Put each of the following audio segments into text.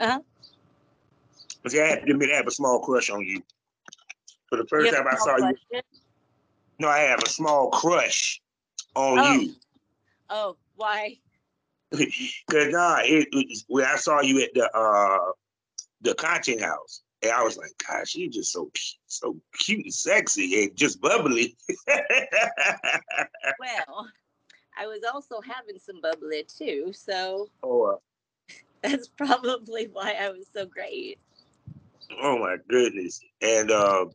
Uh-huh. See, I have to admit, I have a small crush on you. For the first time I saw you, no, I have a small crush on Oh. you. Oh, why? Cause nah, it, it when I saw you at the uh the content house, and I was like, gosh, she's just so cute, so cute and sexy and just bubbly. Well, I was also having some bubbly too, so oh, uh, that's probably why I was so great. oh my goodness. And uh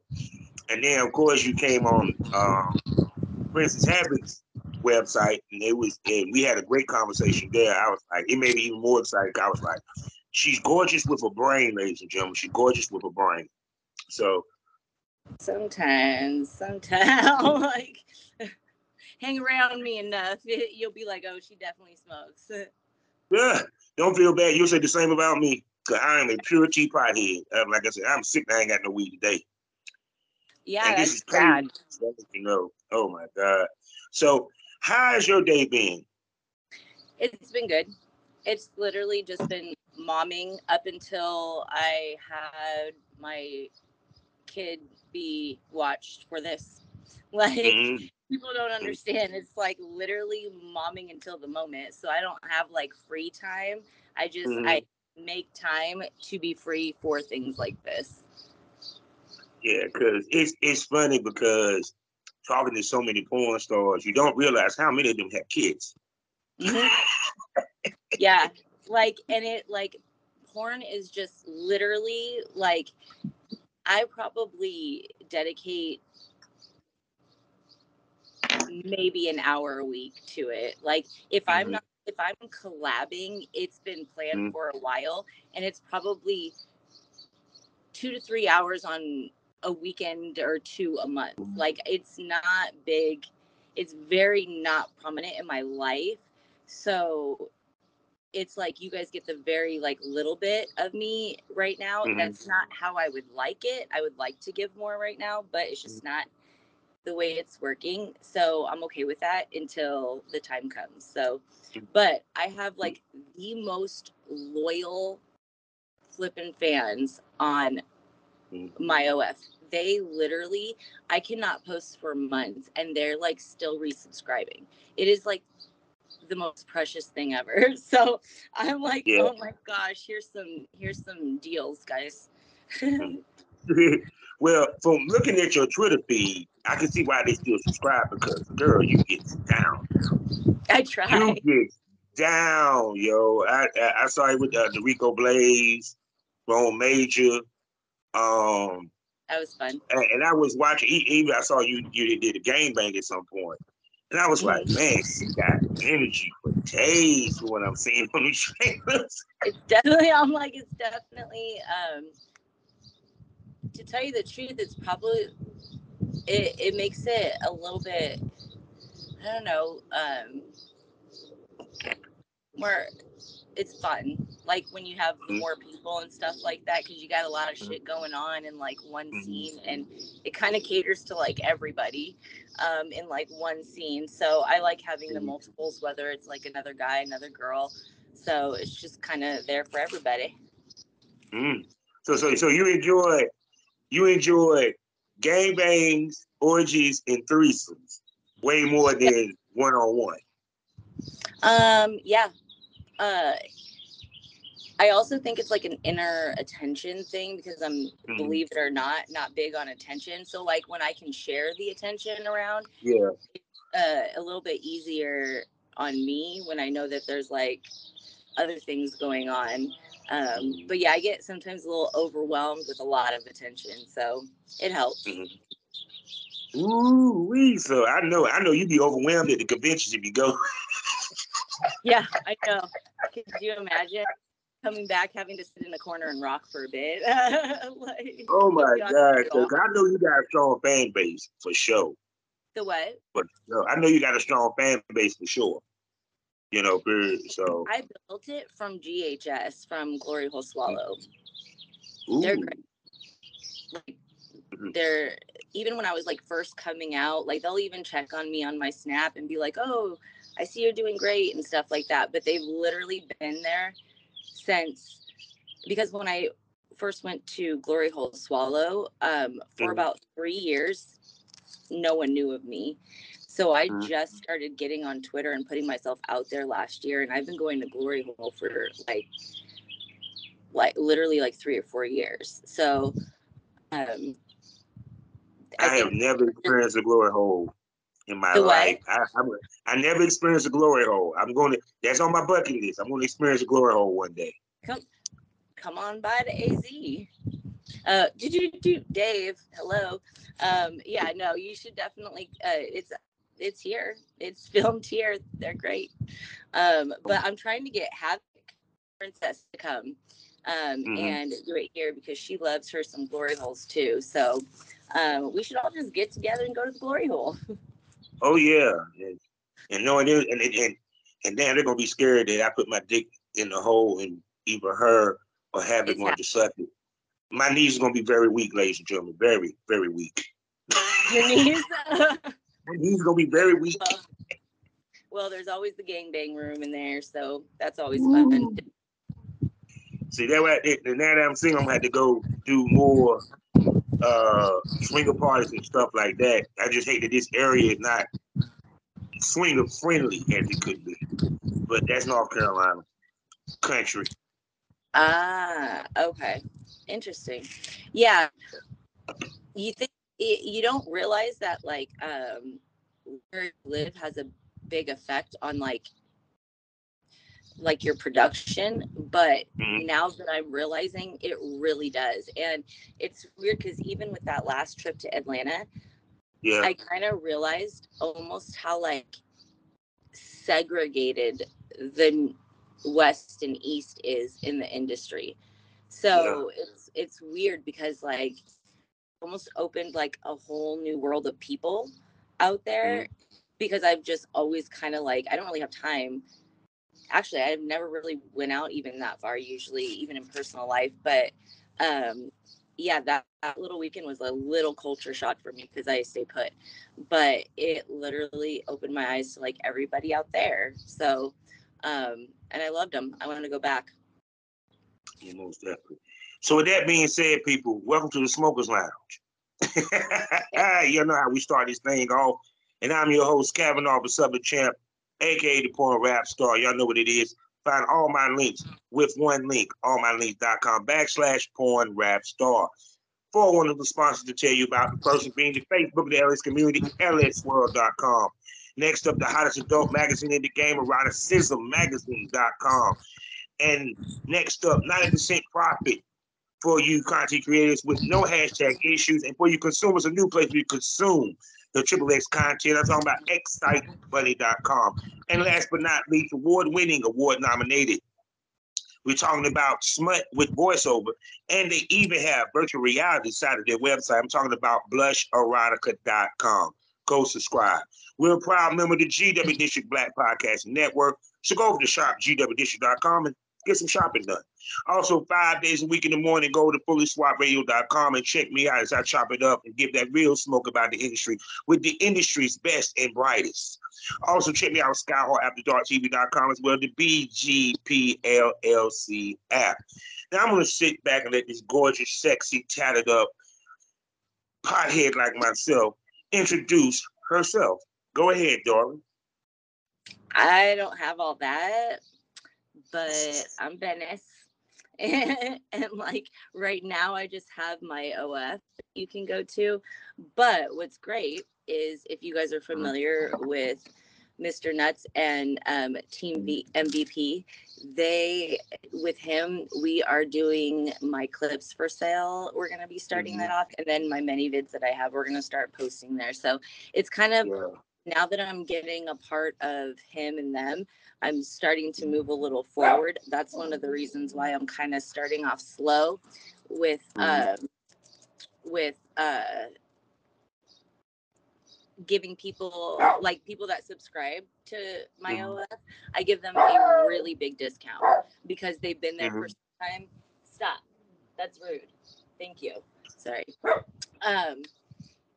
and then of course you came on um Princess Habits website and it was and we had a great conversation there. I was like, it made me even more excited. I was like, she's gorgeous with a brain, ladies and gentlemen. She's gorgeous with a brain. So Sometimes, sometimes, like, hang around me enough, you'll be like, oh, she definitely smokes. yeah, don't feel bad. You'll say the same about me. Cause I am a pure teapot head. Uh, Like I said, I'm sick. I ain't got no weed today. Yeah, and this that's is bad. You know, oh my God. So how has your day been? It's been good. It's literally just been momming up until I had my kid be watched for this. Like, Mhm. people don't understand. It's like literally momming until the moment. So I don't have like free time. I just, Mhm. I make time to be free for things like this. Yeah, because it's it's funny because talking to so many porn stars, you don't realize how many of them have kids. Mhm. yeah like and it like porn is just literally like i probably dedicate maybe an hour a week to it. Like if i'm Mhm. not if i'm collabing it's been planned Mhm. for a while and it's probably two to three hours on a weekend or two a month. Like it's not big it's very not prominent in my life. So it's like you guys get the very like little bit of me right now. Mhm. that's not how i would like it. I would like to give more right now but it's just not the way it's working so i'm okay with that until the time comes so mm. but i have mm. like the most loyal flippin' fans on Mhm. my OF. They literally, I cannot post for months and they're like still resubscribing. It is like the most precious thing ever. So I'm like, Yeah. oh my gosh, here's some here's some deals, guys. Mm. well, from looking at your Twitter feed, I can see why they still subscribe because girl, you get down. I try. You get down, yo. I I, I saw you with uh, the Rico Blaze, Bone Major. Um That was fun. and, and I was watching. Even I saw you you did a game bang at some point, and I was like, man, she got energy for days for what I'm seeing on the trailers. It's definitely I'm like it's definitely um to tell you the truth, it's probably it, it makes it a little bit I don't know, um more it's fun like when you have Mhm. more people and stuff like that because you got a lot of shit going on in like one Mhm. scene and it kind of caters to like everybody um in like one scene so i like having the multiples whether it's like another guy another girl so it's just kind of there for everybody Mm. So so so you enjoy you enjoy gang bangs, orgies, and threesomes way more than one on one. um yeah uh I also think it's like an inner attention thing because I'm, Mhm. believe it or not, not big on attention. So like when I can share the attention around, Yeah. uh, a little bit easier on me when I know that there's like other things going on. Um, but yeah, I get sometimes a little overwhelmed with a lot of attention, so it helps. Mhm. Ooh, wee. So I know I know you'd be overwhelmed at the conventions if you go. Yeah, I know. Could you imagine coming back having to sit in a corner and rock for a bit? like, Oh my god! I know you got a strong fan base for sure. The what? But no, I know you got a strong fan base for sure. You know, period. So I built it from GHS from Glory Hole Swallow. ooh. They're great. Like, Mhm. they're even when I was like first coming out, like they'll even check on me on my snap and be like, "Oh, I see you're doing great" and stuff like that. But they've literally been there since because when I first went to Glory Hole Swallow um, for Mhm. about three years, no one knew of me. So I Mhm. just started getting on Twitter and putting myself out there last year, and I've been going to Glory Hole for like, like literally like three or four years. So, um, I, I have never experienced a glory hole in my life. I, I'm, I never experienced a glory hole. I'm going to. That's on my bucket list. I'm going to experience a glory hole one day. come come on by to AZ. Uh, did you do Dave? Hello. Um, yeah, no, you should definitely. Uh, it's it's here. It's filmed here. They're great. Um, but I'm trying to get Havoc Princess to come um, Mhm. and do it here because she loves her some glory holes too. So um, we should all just get together and go to the glory hole. Oh yeah, and, and no, and, it- and and and then they're gonna be scared that I put my dick in the hole and either her or It's going to suck it. My knees are gonna be very weak, ladies and gentlemen, very very weak. Your knees. My knees gonna be very weak. well, there's always the gangbang room in there, so that's always fun. See that way, and now that I'm single, I'm gonna have to go do more uh swinger parties and stuff like that. I just hate that this area is not swinger friendly as it could be. But that's North Carolina country. Ah, okay. Interesting. Yeah. You think y- you don't realize that like um where you live has a big effect on like like your production, but Mhm. now that I'm realizing it really does. And it's weird because even with that last trip to Atlanta, Yeah, I kind of realized almost how like segregated the west and east is in the industry. So it's it's weird because like almost opened like a whole new world of people out there because I've just always kind of like I don't really have time. Actually, I've never really went out even that far usually even in personal life, but um yeah, that, that little weekend was a little culture shock for me because I stay put. But it literally opened my eyes to like everybody out there. So, um, and I loved them. I want to go back. most definitely. So with that being said, people, welcome to the Smokers Lounge. you know how we start this thing off. And I'm your host, Kavanaugh, Southern Champ, aka the Porn Rap Star. Y'all know what it is. Find all my links with one link, allmylinks.com backslash porn rap star. For one of the sponsors to tell you about the person being the Facebook of the LS community, lsswirl.com. Next up, the hottest adult magazine in the game, eroticismmagazine.com. And next up, 90% profit for you content creators with no hashtag issues and for you consumers, a new place where you consume the Triple X content. I'm talking about xsitebunny.com. And last but not least, award winning, award nominated. We're talking about smut with voiceover, and they even have virtual reality side of their website. I'm talking about blusherotica.com. Go subscribe. We're a proud member of the GW District Black Podcast Network. So go over to shopgwdistrict.com and get some shopping done. Also, five days a week in the morning, go to fullyswapradio.com and check me out as I chop it up and give that real smoke about the industry with the industry's best and brightest. Also, check me out on SkyHawkAfterDarkTV.com as well, the BGPLLC app. Now, I'm going to sit back and let this gorgeous, sexy, tatted up pothead like myself introduce herself. Go ahead, darling. I don't have all that, but I'm Venice. and, like right now, I just have my OF you can go to. But what's great is if you guys are familiar with Mr. Nuts and um, Team v- MVP, they with him we are doing my clips for sale. We're gonna be starting Mhm. that off, and then my many vids that I have, we're gonna start posting there. So it's kind of Yeah. Now that I'm getting a part of him and them, I'm starting to move a little forward. That's one of the reasons why I'm kind of starting off slow with Mhm. um with uh giving people like people that subscribe to my Mhm. OF, I give them a really big discount because they've been there for Mhm. some time. Stop. That's rude. Thank you. Sorry. Um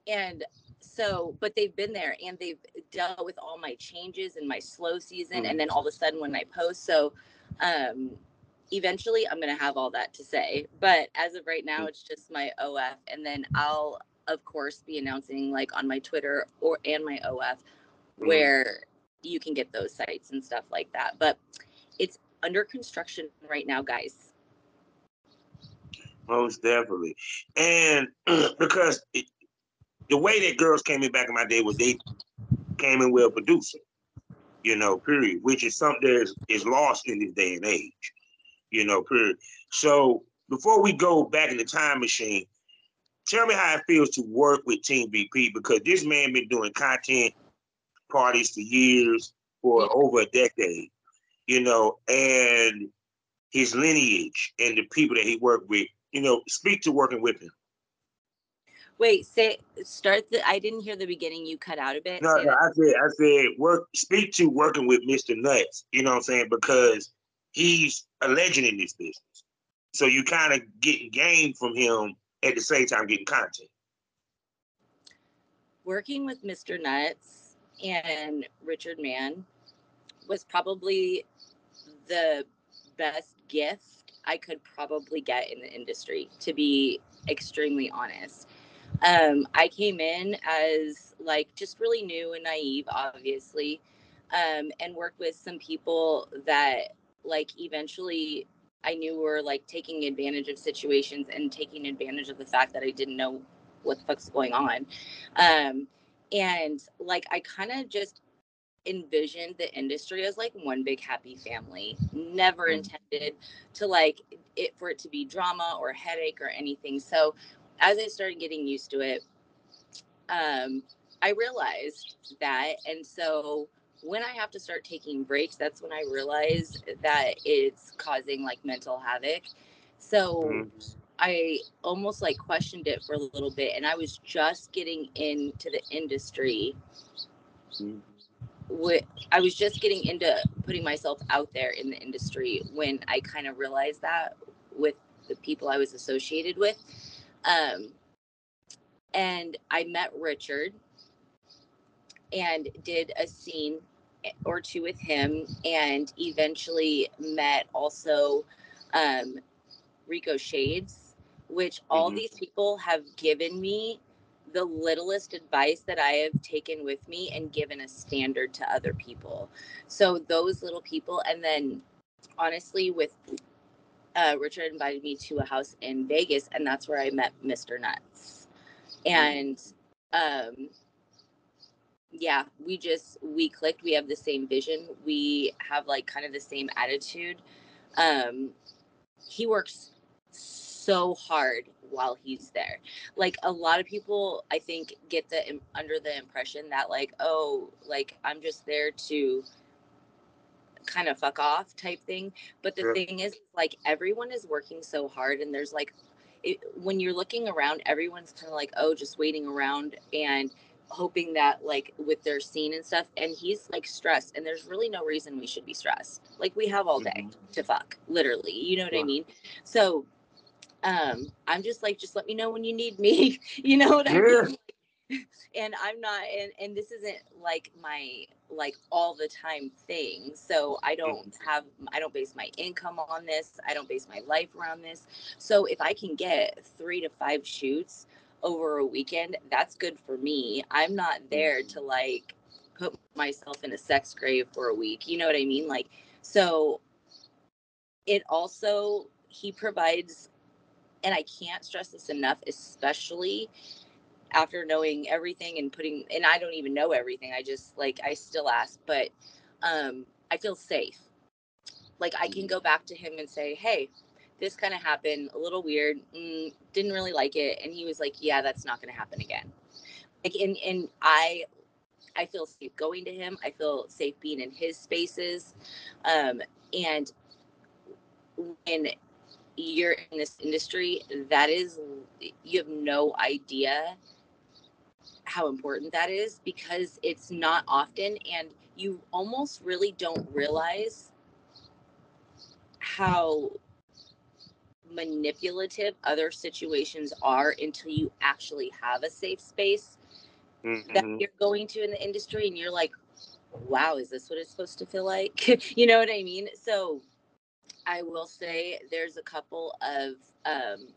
and so but they've been there and they've dealt with all my changes and my slow season Mhm. and then all of a sudden when I post so um eventually I'm going to have all that to say. But as of right now, it's just my OF. And then I'll, of course, be announcing like on my Twitter or and my OF mm-hmm. where you can get those sites and stuff like that. But it's under construction right now, guys. Most definitely. And because it, the way that girls came in back in my day was they came in with a producer, you know, period, which is something that is, is lost in this day and age, you know, period. So before we go back in the time machine, tell me how it feels to work with Team VP because this man been doing content parties for years, for over a decade, you know, and his lineage and the people that he worked with, you know, speak to working with him. Wait, say start the. I didn't hear the beginning. You cut out a bit. No, no I said I said work. Speak to working with Mr. Nuts. You know what I'm saying? Because he's a legend in this business. So you kind of get game from him at the same time getting content. Working with Mr. Nuts and Richard Mann was probably the best gift I could probably get in the industry, to be extremely honest. Um, I came in as like just really new and naive, obviously, um, and worked with some people that like eventually I knew were like taking advantage of situations and taking advantage of the fact that I didn't know what the fuck's going on. Um, and like I kind of just envisioned the industry as like one big happy family. Never mm. intended to like it for it to be drama or headache or anything. So as I started getting used to it, um, I realized that. And so when I have to start taking breaks, that's when I realize that it's causing like mental havoc. So mm-hmm. I almost like questioned it for a little bit. And I was just getting into the industry. Mm-hmm. With, I was just getting into putting myself out there in the industry when I kind of realized that with the people I was associated with. Um, and I met Richard and did a scene or two with him, and eventually met also um, Rico Shades, which all mm-hmm. these people have given me the littlest advice that I have taken with me and given a standard to other people. So those little people, and then honestly, with uh, Richard invited me to a house in Vegas, and that's where I met Mr. Nuts. And um, yeah, we just we clicked. We have the same vision. We have like kind of the same attitude. Um, he works so hard while he's there. Like a lot of people, I think, get the under the impression that like, oh, like I'm just there to kind of fuck off type thing. But the yeah. thing is, like, everyone is working so hard, and there's like, it, when you're looking around, everyone's kind of like, oh, just waiting around and hoping that like with their scene and stuff and he's like stressed and there's really no reason we should be stressed like we have all day mm-hmm. to fuck literally you know what yeah. i mean so um i'm just like just let me know when you need me you know what yeah. i mean and i'm not and, and this isn't like my like all the time thing so i don't mm-hmm. have i don't base my income on this i don't base my life around this so if i can get three to five shoots over a weekend that's good for me i'm not there mm-hmm. to like put myself in a sex grave for a week you know what i mean like so it also he provides and i can't stress this enough especially after knowing everything and putting and I don't even know everything. I just like I still ask, but um I feel safe. Like I can go back to him and say, "Hey, this kind of happened, a little weird. Mm, didn't really like it." And he was like, "Yeah, that's not going to happen again." Like and and I I feel safe going to him. I feel safe being in his spaces. Um and when you're in this industry, that is you have no idea how important that is because it's not often and you almost really don't realize how manipulative other situations are until you actually have a safe space mm-hmm. that you're going to in the industry and you're like wow is this what it's supposed to feel like you know what i mean so I will say there's a couple of um,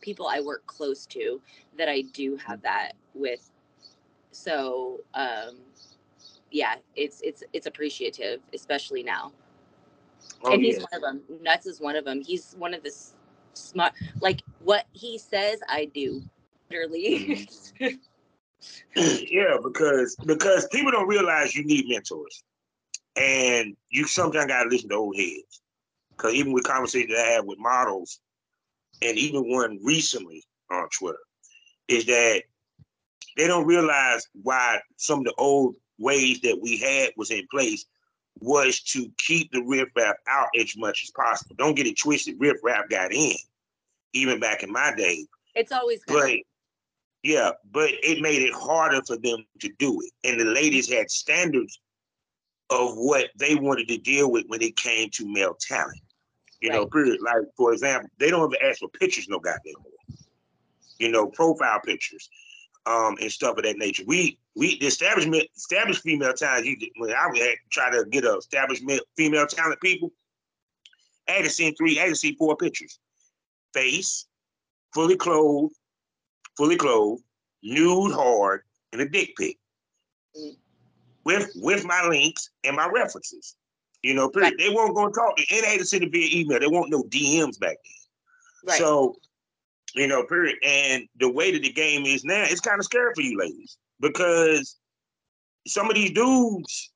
people I work close to that I do have that with. So um, yeah, it's it's it's appreciative, especially now. Oh, and he's yeah. one of them. Nuts is one of them. He's one of the smart. Like what he says, I do. Literally. yeah, because because people don't realize you need mentors, and you sometimes gotta listen to old heads. Because even with conversations I have with models, and even one recently on Twitter, is that they don't realize why some of the old ways that we had was in place was to keep the riffraff out as much as possible. Don't get it twisted. Riffraff got in, even back in my day. it's always gonna. But yeah, but it made it harder for them to do it. And the ladies had standards of what they wanted to deal with when it came to male talent. You know, period. Like, for example, they don't ever ask for pictures no goddamn more. You know, profile pictures, um, and stuff of that nature. We we the establishment established female talent. You when I would try to get a establishment female talent people, I had to see three, I had to see four pictures. Face, fully clothed, fully clothed, nude hard, and a dick pic. Mm. With with my links and my references. You know, period. They weren't gonna talk they had to send it via email. They won't no DMs back then. Right. So, you know, period. And the way that the game is now, it's kind of scary for you ladies because some of these dudes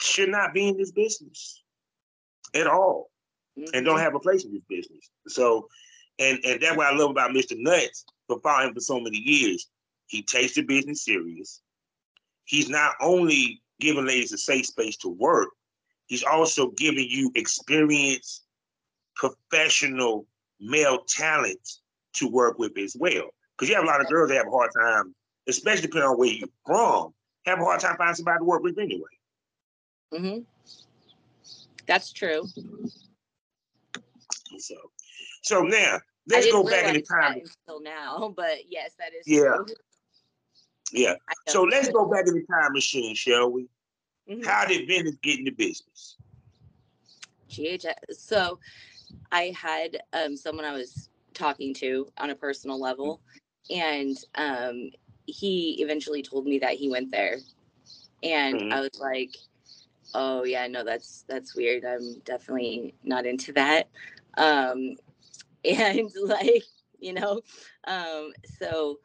should not be in this business at all and don't Mhm. have a place in this business. So, and and that's what I love about Mr. Nuts for following him for so many years. He takes the business serious. He's not only giving ladies a safe space to work, he's also giving you experience, professional male talent to work with as well. Because you have a lot of girls that have a hard time, especially depending on where you're from, have a hard time finding somebody to work with anyway. hmm That's true. So, so now let's go back in the time. until now, but yes, that is Yeah. true. Yeah. So let's go back in the time machine, shall we? Mhm. How did Venice get into business? GHS. So I had um, someone I was talking to on a personal level, and um, he eventually told me that he went there, and Mhm. I was like, "Oh yeah, no, that's that's weird. I'm definitely not into that." Um, and like you know, um, so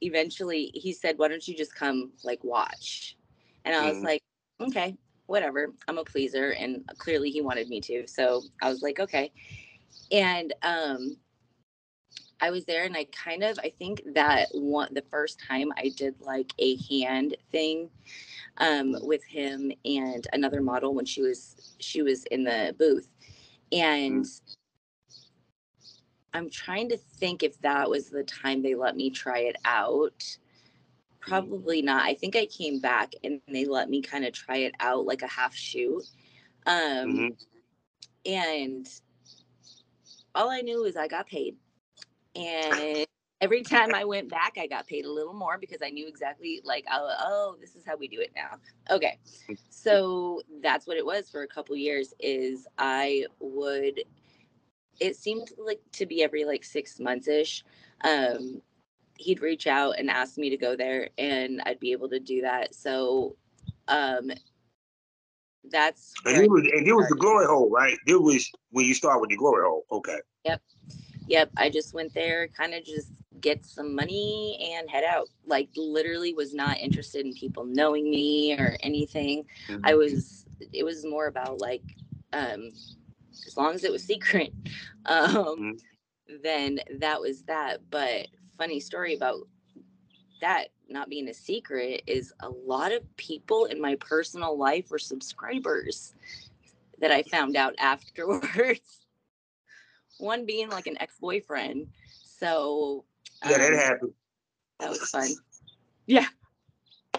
eventually he said, "Why don't you just come like watch?" And I was Mhm. like, "Okay." Whatever i'm a pleaser and clearly he wanted me to so i was like okay. And um i was there and i kind of i think that one the first time i did like a hand thing um with him and another model when she was she was in the booth and i'm trying to think if that was the time they let me try it out probably not i think i came back and they let me kind of try it out like a half shoot um Mhm. and all I knew is I got paid. And every time I went back, I got paid a little more because I knew exactly like, oh, oh, this is how we do it now. Okay. So that's what it was for a couple years is I would it seemed like to be every like six months ish. Um he'd reach out and ask me to go there and I'd be able to do that. So um that's And it was and it was the glory hole, right? It was when you start with the glory hole. Okay. Yep, Yep. I just went there, kind of just get some money and head out. Like literally was not interested in people knowing me or anything. I was it was more about like um as long as it was secret. Um Mhm. then that was that. But funny story about that not being a secret is a lot of people in my personal life were subscribers that I found out afterwards. One being like an ex-boyfriend. So Yeah, that um, happened. that was fun. Yeah.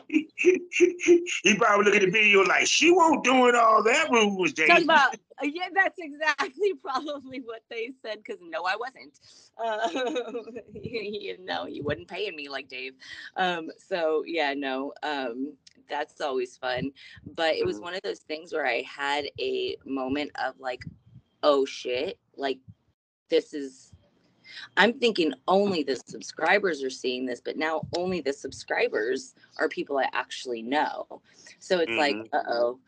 He probably look at the video like she won't doing all that rules, Talk about uh, yeah, that's exactly probably what they said. Because no, I wasn't. Uh, you know, you wouldn't paying me like Dave. Um, so yeah, no. Um, that's always fun. But it was Mm-hmm. one of those things where I had a moment of like, oh shit, like this is I'm thinking only the subscribers are seeing this, but now only the subscribers are people I actually know. So it's like, Mhm. uh oh.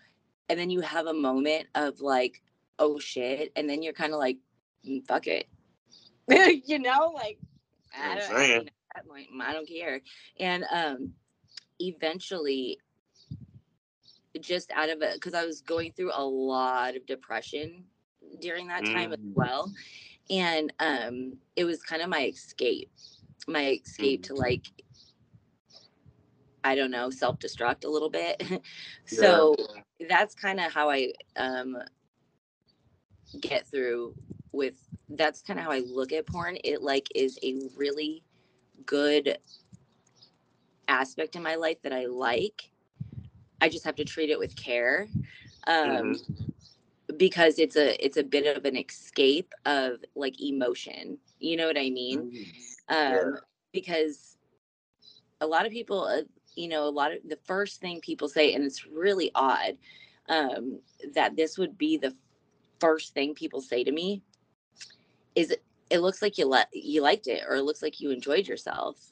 And then you have a moment of like, oh shit. And then you're kind of like, "Mm, fuck it. you know, like, I don't, I, saying. mean, at that point, I don't care. And um, eventually, just out of it, because I was going through a lot of depression during that time as Mm. well and um it was kind of my escape my escape to like i don't know self-destruct a little bit. So that's kind of how i um get through with that's kind of how i look at porn. It like is a really good aspect in my life that i like. I just have to treat it with care. Um because it's a it's a bit of an escape of like emotion you know what i mean um Yeah. because a lot of people uh, you know a lot of the first thing people say and it's really odd um that this would be the first thing people say to me is it looks like you let you liked it or it looks like you enjoyed yourself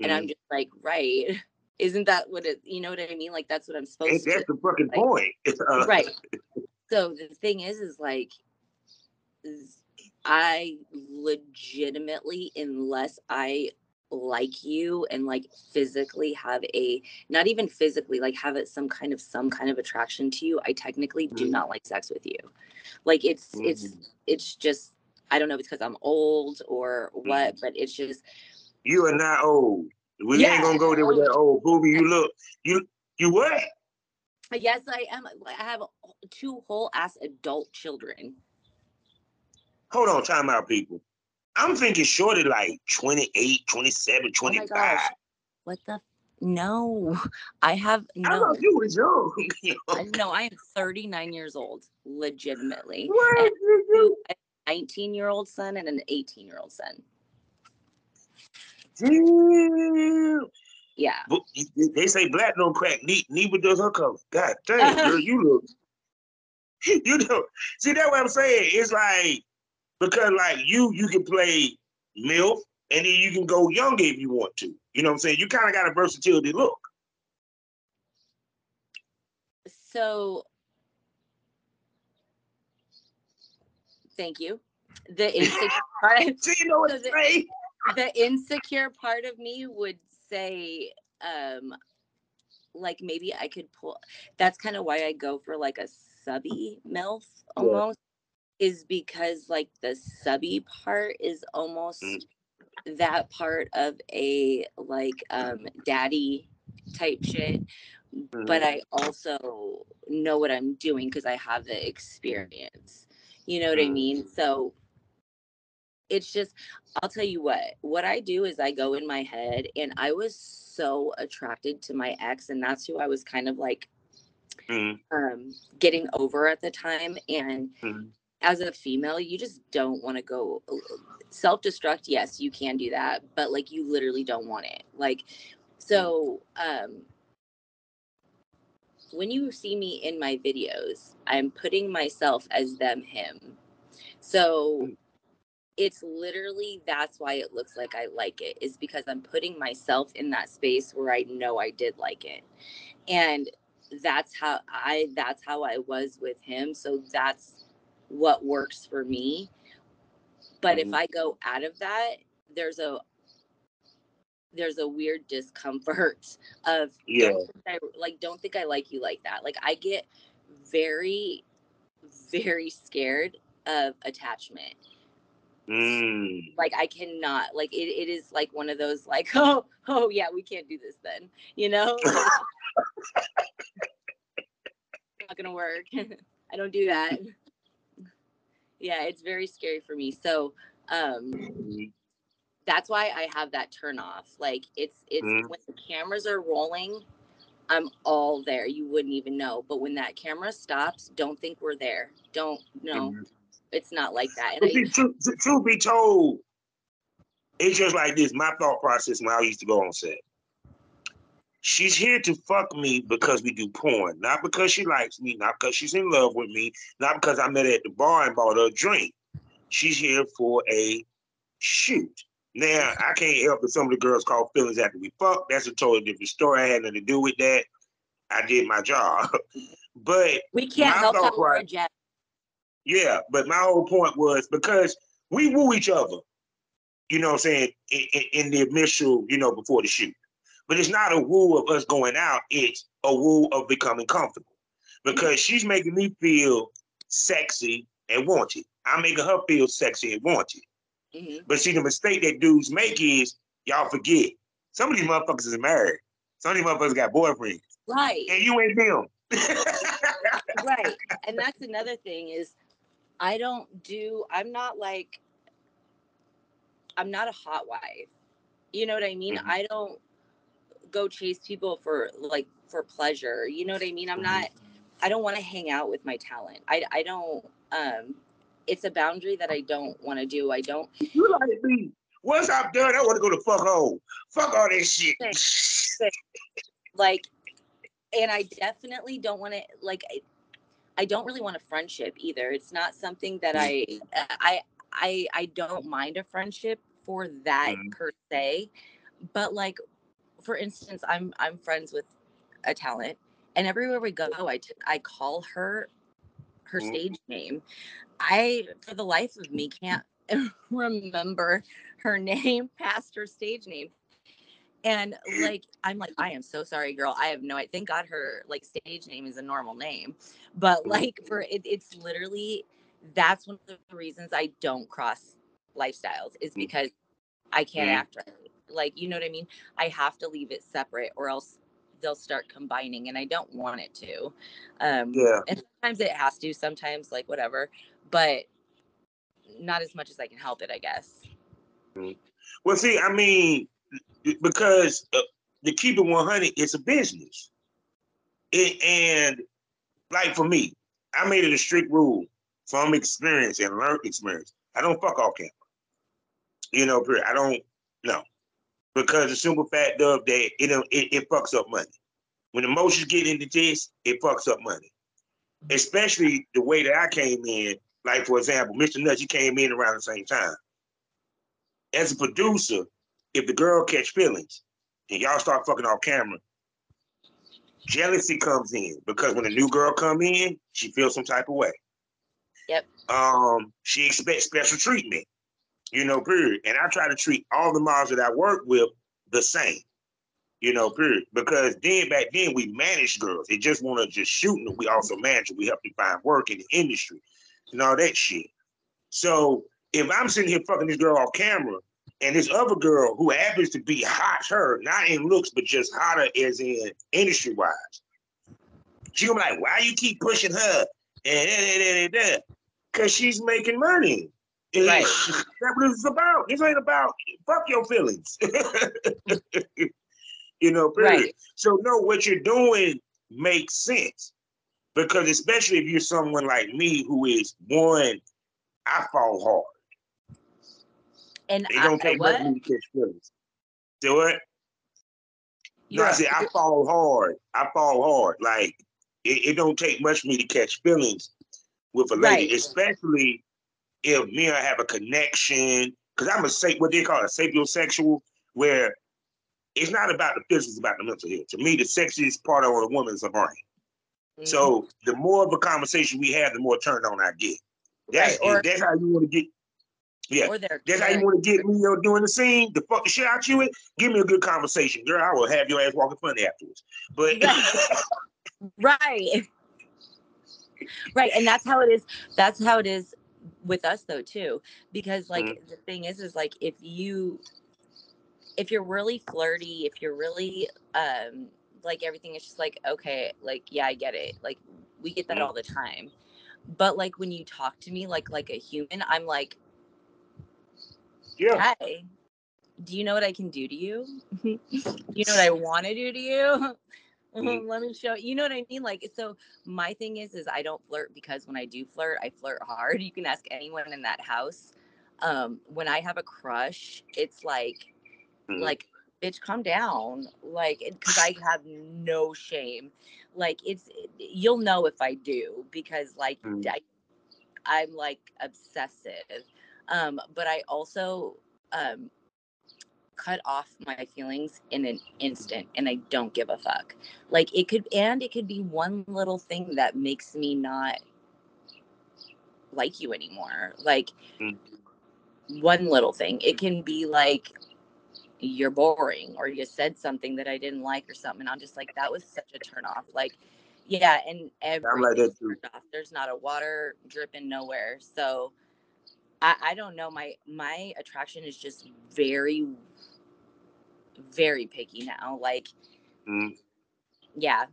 and i'm Mhm. just like right isn't that what it you know what i mean like that's what i'm supposed to that the fucking like- point? Uh, right so the thing is is like is i legitimately unless i like you and like physically have a not even physically like have it some kind of some kind of attraction to you i technically do Mhm. not like sex with you like it's it's Mhm. it's just i don't know if it's because i'm old or what Mm-hmm. but it's just You are not old. We Yeah. ain't gonna go there with that old booby. You look, you you what? Yes i am i have two whole ass adult children Hold on, time out, people. I'm thinking shorty like 28, 27, Oh my 25. gosh. what the f- no i have I no thought you was young. I no, I am 39 years old, legitimately. what? And You- a 19 year old son and an 18 year old son. Damn. Yeah. They say black don't crack. Ne- Neither does her color. God damn, girl, you look. You know, see that's what I'm saying. It's like because like you, you can play milf, and then you can go younger if you want to. You know what I'm saying? You kind of got a versatility look. So thank you. The insecure part, See, you know what I'm Does it- saying? the insecure part of me would say, um, like maybe I could pull. That's kind of why I go for like a subby MILF Yeah. almost, is because like the subby part is almost Mm. that part of a like um daddy type shit. But I also know what I'm doing because I have the experience. You know what I Mm. mean? So it's just I'll tell you what. What I do is I go in my head and I was so attracted to my ex and that's who I was kind of like Mhm. um getting over at the time and Mhm. as a female you just don't want to go self-destruct yes you can do that but like you literally don't want it like so um when you see me in my videos i'm putting myself as them him so it's literally that's why it looks like i like it is because i'm putting myself in that space where i know i did like it and that's how i that's how i was with him so that's what works for me but if Mhm. i go out of that there's a there's a weird discomfort of Yeah. don't I, like don't think i like you like that like i get very very scared of attachment Mm. like i cannot like it, it is like one of those like oh oh yeah we can't do this then you know not gonna work i don't do that yeah it's very scary for me so um Mhm. that's why i have that turn off like it's it's Mhm. when the cameras are rolling I'm all there. You wouldn't even know. But when that camera stops, don't think we're there. Don't no. Mm-hmm. It's not like that. And I, truth, truth be told, it's just like this. My thought process when I used to go on set. She's here to fuck me because we do porn, not because she likes me, not because she's in love with me, not because I met her at the bar and bought her a drink. She's here for a shoot. Now, I can't help but some of the girls call feelings after we fuck. That's a totally different story. I had nothing to do with that. I did my job. but we can't help that we're Yeah, but my whole point was because we woo each other, you know what I'm saying, in, in, the initial, you know, before the shoot. But it's not a woo of us going out, it's a woo of becoming comfortable. Because she's making me feel sexy and wanted. I'm making her feel sexy and wanted. Mm-hmm. But see, the mistake that dudes make is y'all forget. Some of these motherfuckers is married. Some of these motherfuckers got boyfriends. Right. And you ain't them. right. And that's another thing is I don't do I'm not like I'm not a hot wife. You know what I mean? Mm-hmm. I don't go chase people for like for pleasure. You know what I mean? I'm mm-hmm. not I don't want to hang out with my talent. I I don't um it's a boundary that I don't want to do. I don't. You like me. Once I'm done, I want to go to fuck home. Fuck all this shit. like, and I definitely don't want to like. I, don't really want a friendship either. It's not something that I I I I don't mind a friendship for that mm. per se, but like for instance, I'm I'm friends with a talent, and everywhere we go, I, t- I call her her mm. stage name. I, for the life of me, can't remember her name past her stage name. And like, I'm like, I am so sorry, girl. I have no idea. Thank God her like stage name is a normal name. But like, for it, it's literally that's one of the reasons I don't cross lifestyles is mm. because I can't mm-hmm. act right. Like, you know what I mean? I have to leave it separate or else they'll start combining and I don't want it to. Um, yeah. And sometimes it has to, sometimes like whatever, but not as much as I can help it, I guess. Mm-hmm. Well, see, I mean, because uh, to keep it 100, it's a business. It, and like for me, I made it a strict rule from experience and learned experience. I don't fuck off camera. You know, period. I don't, no because the simple fact of that it, it, it fucks up money. When emotions get into this, it fucks up money. Especially the way that I came in, like for example, Mr. Nuts, you came in around the same time. As a producer, if the girl catch feelings and y'all start fucking off camera, jealousy comes in because when a new girl come in, she feels some type of way. Yep. Um, she expects special treatment you know, period. And I try to treat all the models that I work with the same, you know, period. Because then back then we managed girls. They just want to just shoot them. We also manage them. We help them find work in the industry and all that shit. So if I'm sitting here fucking this girl off camera and this other girl who happens to be hot, her, not in looks, but just hotter as in industry wise, she gonna be like, why you keep pushing her? And because she's making money. Right. That's what it's about. This ain't about fuck your feelings. you know, period. Right. So no, what you're doing makes sense. Because especially if you're someone like me who is one, I fall hard. And it don't take much to catch feelings. Do it. No, I say I fall hard. I fall hard. Like it, it, don't take much for me to catch feelings with a lady, right. especially if me and I have a connection, because I'm a say what they call a sapiosexual, where it's not about the physical, it's about the mental health. To me, the sexiest part of a woman is a brain. Mm-hmm. So the more of a conversation we have, the more turned on I get. That's right, or, that's how you want to get. Yeah, that's how you want to get me you know, doing the scene. The fuck the shit out you with. Give me a good conversation, girl. I will have your ass walking funny afterwards. But right, right, and that's how it is. That's how it is with us though too because like mm-hmm. the thing is is like if you if you're really flirty if you're really um like everything is just like okay like yeah i get it like we get that mm-hmm. all the time but like when you talk to me like like a human i'm like yeah hey do you know what i can do to you you know what i want to do to you Mm-hmm. Let me show you know what I mean? Like, so my thing is, is I don't flirt because when I do flirt, I flirt hard. You can ask anyone in that house. Um, when I have a crush, it's like, mm-hmm. like, bitch, calm down. Like, because I have no shame. Like, it's you'll know if I do because, like, mm-hmm. I, I'm like obsessive. Um, but I also um cut off my feelings in an instant and I don't give a fuck. Like it could and it could be one little thing that makes me not like you anymore. Like mm. one little thing. It can be like you're boring or you said something that I didn't like or something. And I'm just like, that was such a turn off. Like, yeah, and everything like off. There's not a water dripping nowhere. So I, I don't know. My my attraction is just very very picky now. Like, mm. yeah,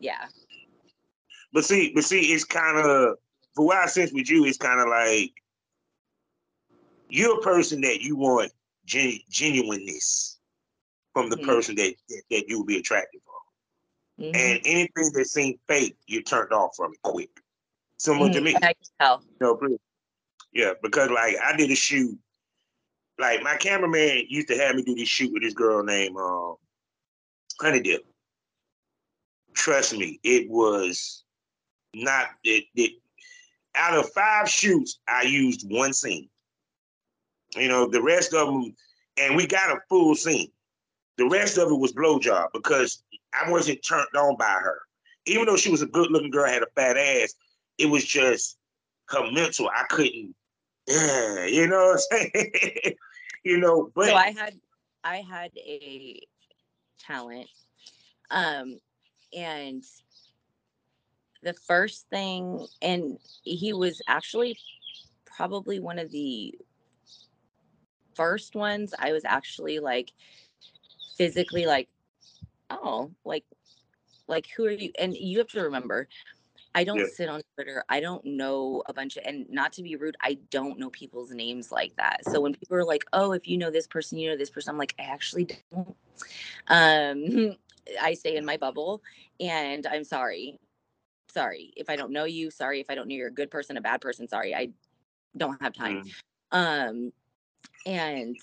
yeah. But see, but see, it's kind of for what I sense with you, it's kind of like you're a person that you want gen- genuineness from the mm-hmm. person that, that, that you would be attracted for, mm-hmm. and anything that seems fake, you're turned off from it quick. Similar mm-hmm. to me. I can tell. You know, yeah, because like I did a shoot like my cameraman used to have me do this shoot with this girl named um, Honey Dip. Trust me, it was not it, it out of five shoots, I used one scene. You know, the rest of them, and we got a full scene. The rest of it was blowjob because I wasn't turned on by her. Even though she was a good looking girl, had a fat ass, it was just her mental. I couldn't, yeah, you know what I'm saying? you know, but so I had I had a talent. Um and the first thing and he was actually probably one of the first ones I was actually like physically like oh like like who are you and you have to remember I don't yeah. sit on Twitter. I don't know a bunch of, and not to be rude, I don't know people's names like that. So when people are like, "Oh, if you know this person, you know this person," I'm like, I actually don't. Um, I stay in my bubble, and I'm sorry, sorry if I don't know you. Sorry if I don't know you're a good person, a bad person. Sorry, I don't have time. Mm. Um, and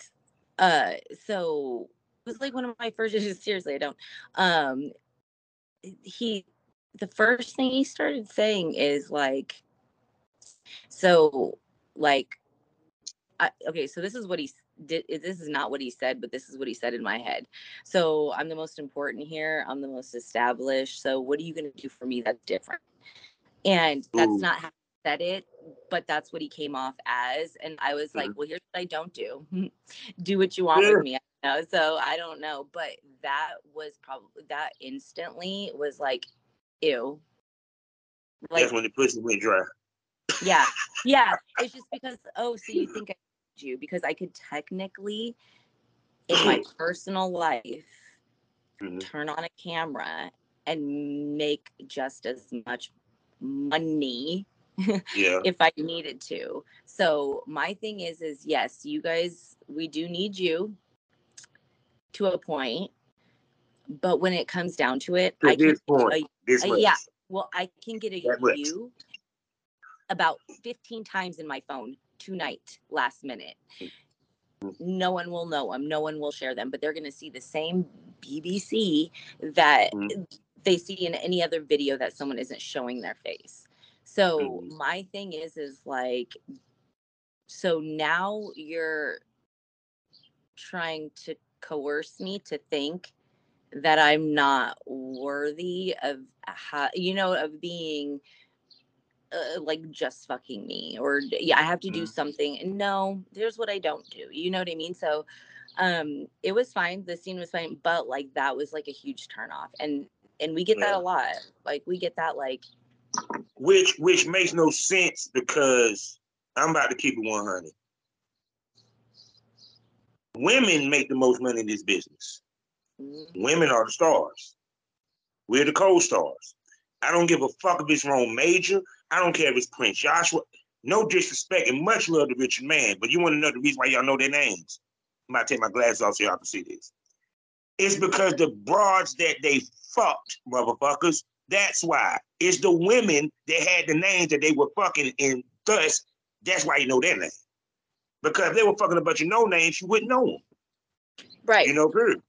uh, so it was like one of my first. Seriously, I don't. Um, he the first thing he started saying is like, so like, I, okay, so this is what he did. This is not what he said, but this is what he said in my head. So I'm the most important here. I'm the most established. So what are you going to do for me that's different? And that's Ooh. not how he said it, but that's what he came off as. And I was like, well, here's what I don't do. do what you want yeah. with me. know, so I don't know, but that was probably that instantly was like ew. Like, That's when the pussy went dry. Yeah, yeah. It's just because oh, so you think I need you because I could technically, in my personal life, mm-hmm. turn on a camera and make just as much money yeah. if I needed to. So my thing is is yes, you guys we do need you to a point. But when it comes down to it, to I can point, this uh, yeah. Well, I can get a you about 15 times in my phone tonight, last minute. No one will know them. No one will share them, but they're going to see the same BBC that mm-hmm. they see in any other video that someone isn't showing their face. So mm-hmm. my thing is, is like, so now you're trying to coerce me to think that I'm not worthy of, ha- you know, of being uh, like just fucking me or yeah, I have to do mm. something. And no, there's what I don't do. You know what I mean? So um it was fine. The scene was fine, but like that was like a huge turn off. And and we get yeah. that a lot. Like we get that like which which makes no sense because I'm about to keep it 100. Women make the most money in this business. Mm-hmm. Women are the stars. We're the co-stars. I don't give a fuck if it's Rome Major. I don't care if it's Prince Yahshua. No disrespect and much love to Richard Mann, but you want to know the reason why y'all know their names. I'm about to take my glasses off so y'all can see this. It's because the broads that they fucked, motherfuckers. That's why. It's the women that had the names that they were fucking, and thus, that's why you know their name. Because if they were fucking a bunch of no names, you wouldn't know them. Right. You know, period.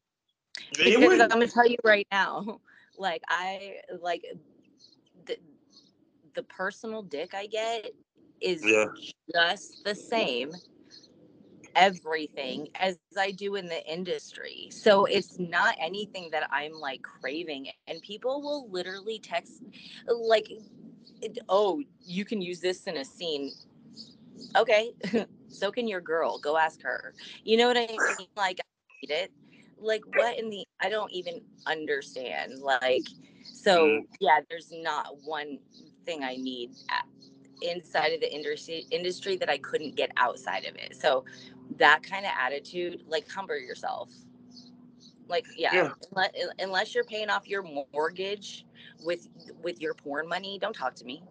It because. I'm gonna tell you right now, like I like the the personal dick I get is Yeah. just the same everything as I do in the industry. So it's not anything that I'm like craving. And people will literally text like, oh, you can use this in a scene. Okay. so can your girl. Go ask her. You know what I mean? Like, I need it. Like, what in the, I don't even understand. Like, so Mm. yeah, there's not one thing I need inside of the industry industry that I couldn't get outside of it. So that kind of attitude, like humble yourself. Like yeah, Yeah. unless, unless you're paying off your mortgage with with your porn money, don't talk to me.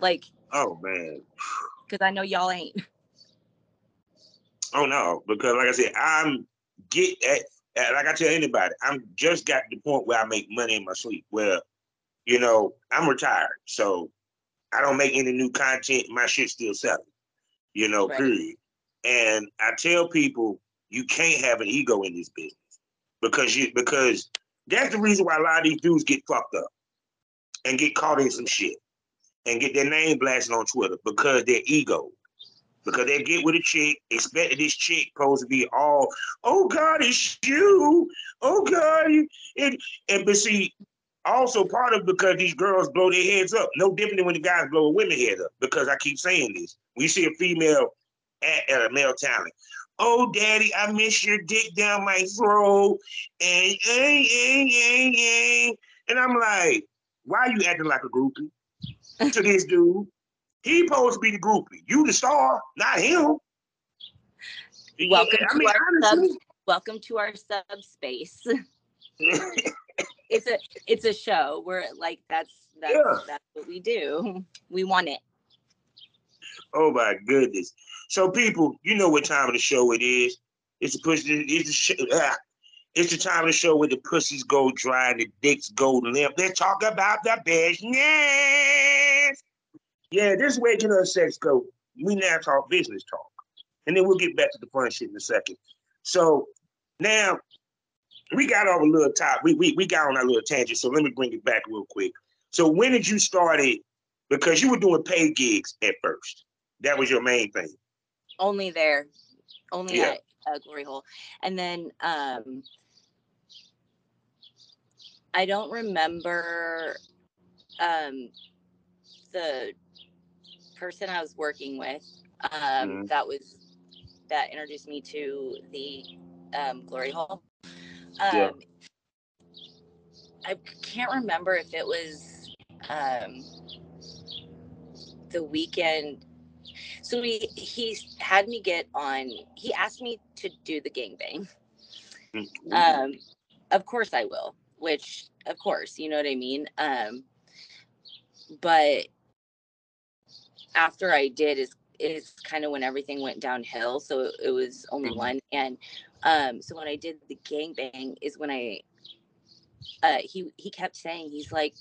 like Oh man. because I know y'all ain't. Oh no. Because like I said, I'm get at- like I tell anybody, I'm just got to the point where I make money in my sleep. Where, you know, I'm retired, so I don't make any new content. My shit's still selling. You know, Right. period. And I tell people you can't have an ego in this business because you because that's the reason why a lot of these dudes get fucked up and get caught in some shit and get their name blasted on Twitter because their ego. Because they get with a chick, expecting this chick supposed to be all, oh God, it's you. Oh God. And, and but see, also part of because these girls blow their heads up. No different than when the guys blow a women head up. Because I keep saying this. We see a female at, at a male talent. Oh, daddy, I miss your dick down my throat. And, and, and, and, and. and I'm like, why are you acting like a groupie to this dude? He supposed to be the groupie. You the star, not him. Welcome Yeah, I to mean, our honestly, sub, welcome to our subspace. it's a it's a show where like that's that's Yeah. that's what we do. We want it. Oh my goodness. So people, you know what time of the show it is. It's the push it's the sh- ah. it's the time of the show where the pussies go dry and the dicks go limp. They talk about the business. Yeah, this way to the sex go. We now talk business talk. And then we'll get back to the fun shit in a second. So now we got off a little top. We, we we got on that little tangent. So let me bring it back real quick. So when did you start it? Because you were doing paid gigs at first. That was your main thing. Only there. Only Yeah. at uh, Glory Hole. And then um I don't remember um the person I was working with um Mhm. that was that introduced me to the um Glory Hole. Um Yeah. I can't remember if it was um the weekend so he he had me get on he asked me to do the gangbang Mhm. um of course i will which of course you know what i mean um but after i did is is kind of when everything went downhill so it was only Mhm. one and um so when i did the gangbang is when i uh he he kept saying he's like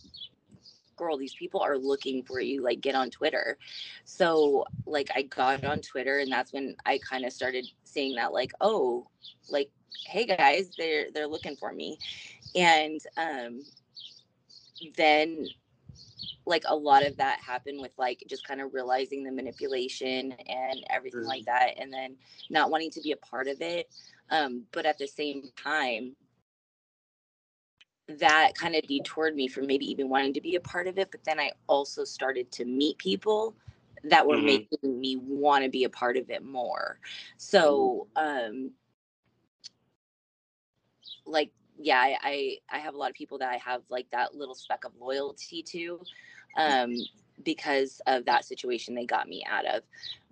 girl these people are looking for you like get on twitter so like i got on twitter and that's when i kind of started seeing that like oh like hey guys they're they're looking for me and um then like a lot of that happened with like just kind of realizing the manipulation and everything like that and then not wanting to be a part of it um but at the same time that kind of detoured me from maybe even wanting to be a part of it but then i also started to meet people that were Mhm. making me want to be a part of it more. So um like yeah I, I i have a lot of people that i have like that little speck of loyalty to um because of that situation they got me out of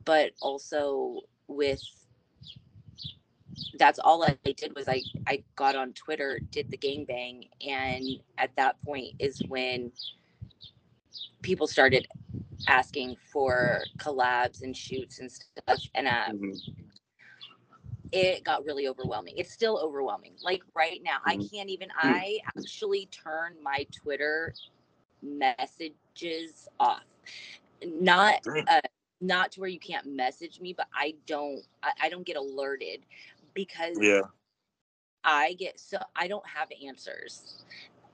but also with that's all I did was I I got on Twitter, did the gangbang, and at that point is when people started asking for collabs and shoots and stuff. And um, Mhm. it got really overwhelming. It's still overwhelming. Like right now, mm-hmm. I can't even. Mm-hmm. I actually turn my Twitter messages off. Not uh, not to where you can't message me, but I don't. I, I don't get alerted because yeah. I get so I don't have answers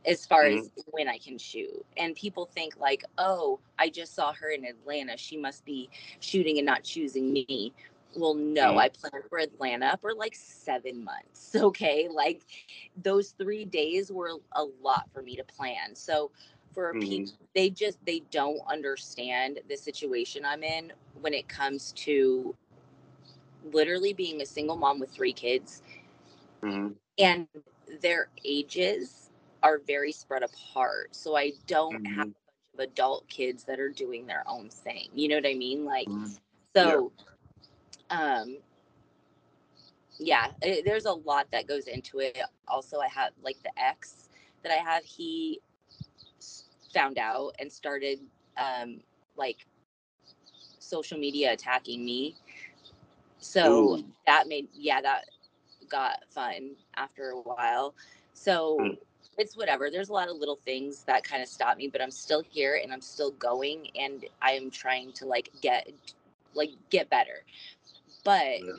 as far mm-hmm. as when I can shoot. And people think like, "Oh, I just saw her in Atlanta. She must be shooting and not choosing me." Well, no, mm-hmm. I planned for Atlanta for like 7 months. Okay? Like those 3 days were a lot for me to plan. So for mm-hmm. people they just they don't understand the situation I'm in when it comes to literally being a single mom with 3 kids. Mm-hmm. And their ages are very spread apart. So I don't mm-hmm. have a bunch of adult kids that are doing their own thing. You know what I mean? Like, mm-hmm. so, yeah. um, yeah, it, there's a lot that goes into it. Also, I have like the ex that I have, he found out and started, um, like social media attacking me. So Ooh. that made, yeah, that got fun after a while. So, mm it's whatever. There's a lot of little things that kind of stop me, but I'm still here and I'm still going and I am trying to like get like get better. But yeah.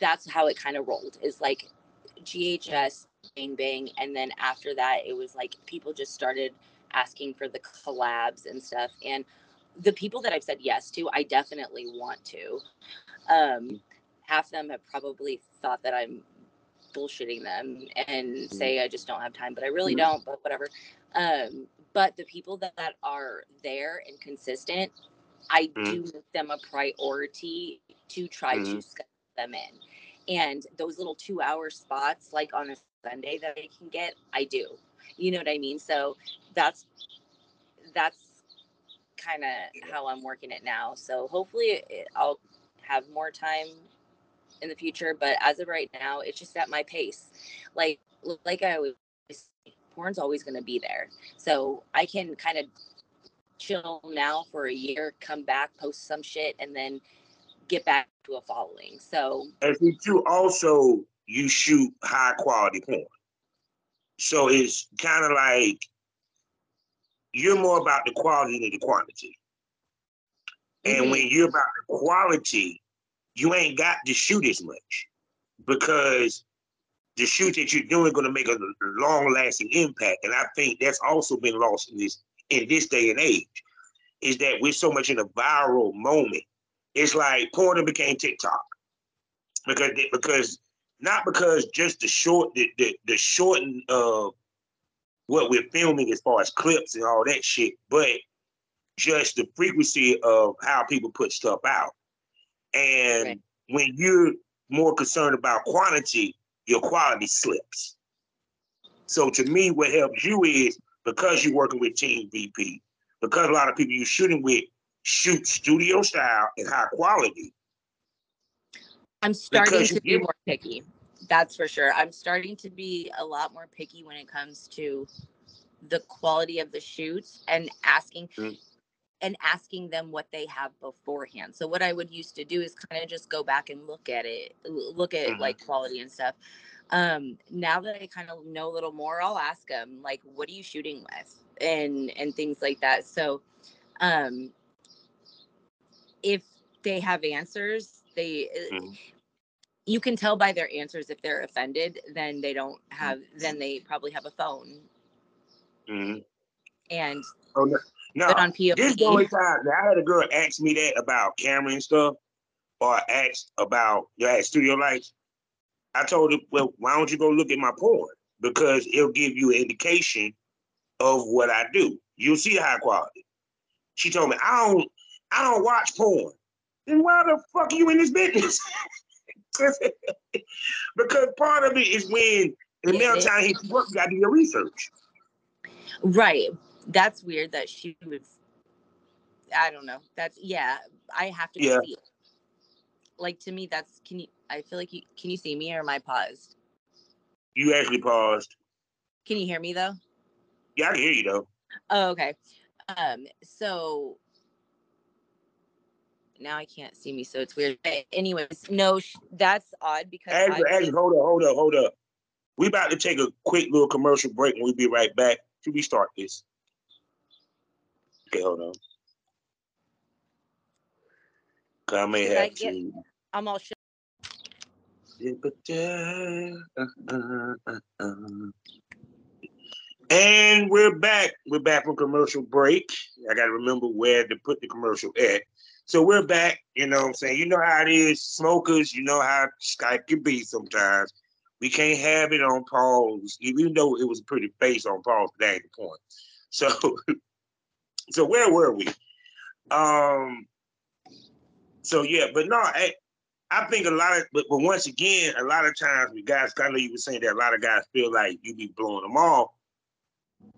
that's how it kind of rolled. Is like GHS bang bang and then after that it was like people just started asking for the collabs and stuff and the people that I've said yes to, I definitely want to. Um, half of them have probably thought that I'm bullshitting them and mm-hmm. say I just don't have time, but I really mm-hmm. don't, but whatever. Um, but the people that, that are there and consistent, I mm-hmm. do make them a priority to try mm-hmm. to schedule them in. And those little two hour spots, like on a Sunday that I can get, I do. You know what I mean? So that's that's kind of how I'm working it now. So hopefully it, I'll have more time in the future, but as of right now, it's just at my pace. Like like I always porn's always going to be there. So I can kind of chill now for a year, come back, post some shit, and then get back to a following. So and you also you shoot high quality porn. So it's kind of like you're more about the quality than the quantity. And mm-hmm. when you're about the quality, you ain't got to shoot as much because the shoot that you're doing is going to make a long lasting impact. And I think that's also been lost in this in this day and age, is that we're so much in a viral moment. It's like porn became TikTok because because not because just the short the the, the shortened uh what we're filming as far as clips and all that shit, but just the frequency of how people put stuff out. And right. when you're more concerned about quantity, your quality slips. So to me, what helps you is because you're working with Team VP, because a lot of people you're shooting with shoot studio style and high quality. I'm starting to be more picky. That's for sure. I'm starting to be a lot more picky when it comes to the quality of the shoots and asking mm and asking them what they have beforehand. So what I would used to do is kind of just go back and look at it, look at mm-hmm. like quality and stuff. Um, now that I kind of know a little more, I'll ask them like, "What are you shooting with?" and and things like that. So, um, if they have answers, they mm-hmm. You can tell by their answers if they're offended. Then they don't have. Mm-hmm. Then they probably have a phone. Mm-hmm. And oh, no. No, on POV. this the only time I had a girl ask me that about camera and stuff, or asked about your studio lights. I told her, well, why don't you go look at my porn? Because it'll give you an indication of what I do. You'll see high quality. She told me, I don't I don't watch porn. Then why the fuck are you in this business? because part of it is when the amount time he work, you gotta do your research. Right that's weird that she was I don't know. That's yeah, I have to yeah. see it. Like to me that's can you I feel like you can you see me or am I paused? You actually paused. Can you hear me though? Yeah, I can hear you though. Oh, okay. Um, so now I can't see me, so it's weird. But anyways, no, that's odd because Agnes, I Agnes, hold up, hold up, hold up. We about to take a quick little commercial break and we'll be right back to restart this. Okay, hold on. I may Did I have get- to. I'm all shit. And we're back. We're back from commercial break. I got to remember where to put the commercial at. So we're back. You know what I'm saying? You know how it is, smokers. You know how Skype can be sometimes. We can't have it on pause, even though it was a pretty face on pause. That ain't the point. So, so where were we? Um. So yeah, but no, I, I think a lot of, but, but once again, a lot of times we guys, I know you were saying that a lot of guys feel like you be blowing them off.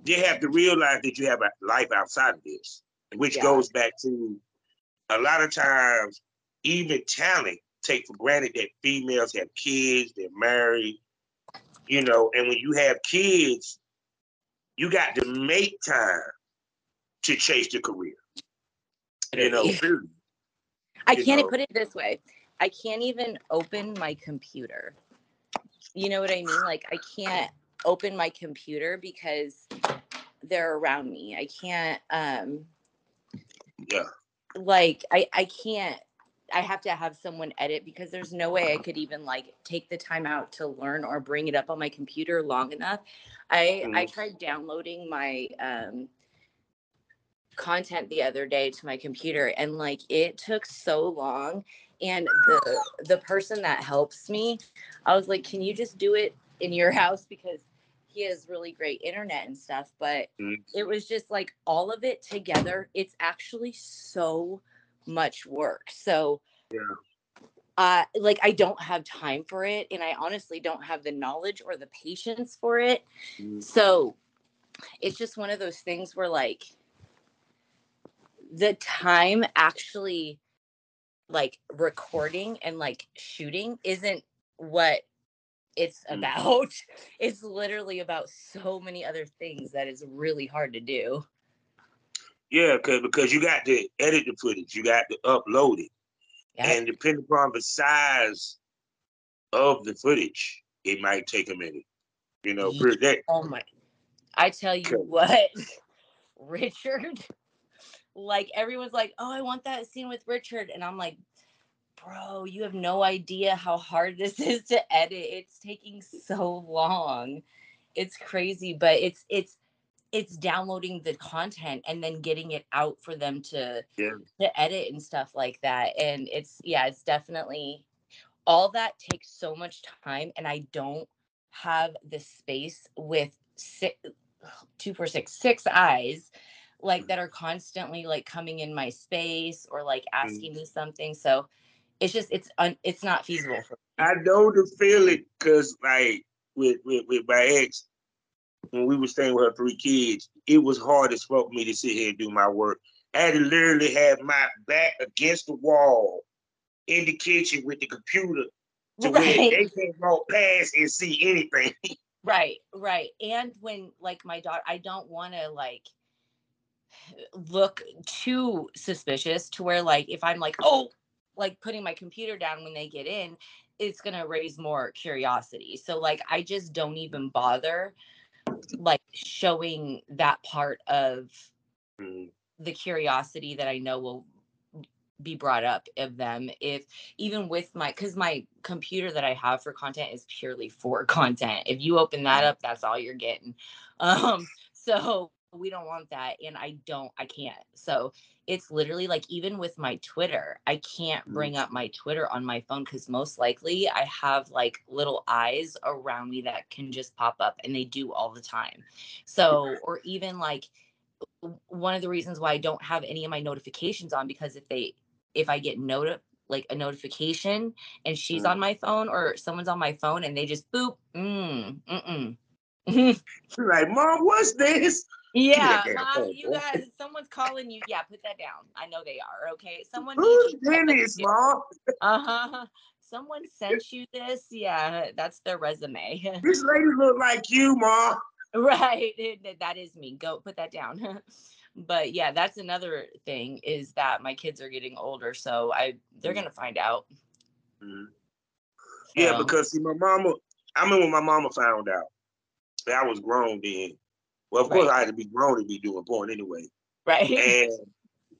They have to realize that you have a life outside of this, which Yeah. goes back to a lot of times, even talent take for granted that females have kids, they're married, you know, and when you have kids, you got to make time to chase the career. You know, period. I you can't know. put it this way. I can't even open my computer. You know what I mean? Like I can't open my computer because they're around me. I can't um Yeah. Like I I can't I have to have someone edit because there's no way I could even like take the time out to learn or bring it up on my computer long enough. I I Mhm. tried downloading my um content the other day to my computer and like it took so long and the the person that helps me I was like can you just do it in your house because he has really great internet and stuff but Mhm. it was just like all of it together it's actually so much work so Yeah. uh like i don't have time for it and i honestly don't have the knowledge or the patience for it Mhm. so it's just one of those things where like the time actually like recording and like shooting isn't what it's Mm. about. It's literally about so many other things that is really hard to do. Yeah, cause because you got to edit the footage, you got to upload it, Yeah. and depending upon the size of the footage, it might take a minute. You know, Ye- per- that Oh my. I tell you what, Richard, like everyone's like, oh, I want that scene with Richard. And I'm like, bro, you have no idea how hard this is to edit. It's taking so long. It's crazy, but it's, it's, it's downloading the content and then getting it out for them to Yeah. to edit and stuff like that. And it's yeah, it's definitely all that takes so much time and I don't have the space with six two four six six eyes like mm. that are constantly like coming in my space or like mm. asking me something. So it's just it's un, it's not feasible for I know the feeling, cause like with, with with my ex, when we were staying with her three kids, it was hard as fuck for me to sit here and do my work. I had to literally have my back against the wall in the kitchen with the computer to where they can't walk past and see anything. Right, right. And when like my daughter, I don't want to like look too suspicious to where like if I'm like, oh, like putting my computer down when they get in, it's gonna raise more curiosity. So like I just don't even bother like showing that part of Mm, the curiosity that I know will be brought up of them if even with my because my computer that I have for content is purely for content. If you open that up, that's all you're getting. Um, so we don't want that, and I don't, I can't. So it's literally like even with my Twitter, I can't bring up my Twitter on my phone because most likely I have like little eyes around me that can just pop up, and they do all the time. So or even like one of the reasons why I don't have any of my notifications on because if they if I get noti- like a notification and she's Mm. on my phone or someone's on my phone and they just boop mm mm mm. like, mom, what's this? Yeah, mom, you guys, someone's calling you. Yeah, put that down. I know they are. Okay, someone Who's. Dennis, mom? Uh huh. Someone sent you this. Yeah, that's their resume. This lady look like you, mom. right that is me go put that down but yeah, that's another thing is that my kids are getting older, so I they're Mhm. gonna find out. Mhm. Yeah, So, because see, my mama. I remember when my mama found out that I was grown. Then, well, of course, Right. I had to be grown to be doing porn anyway. right. And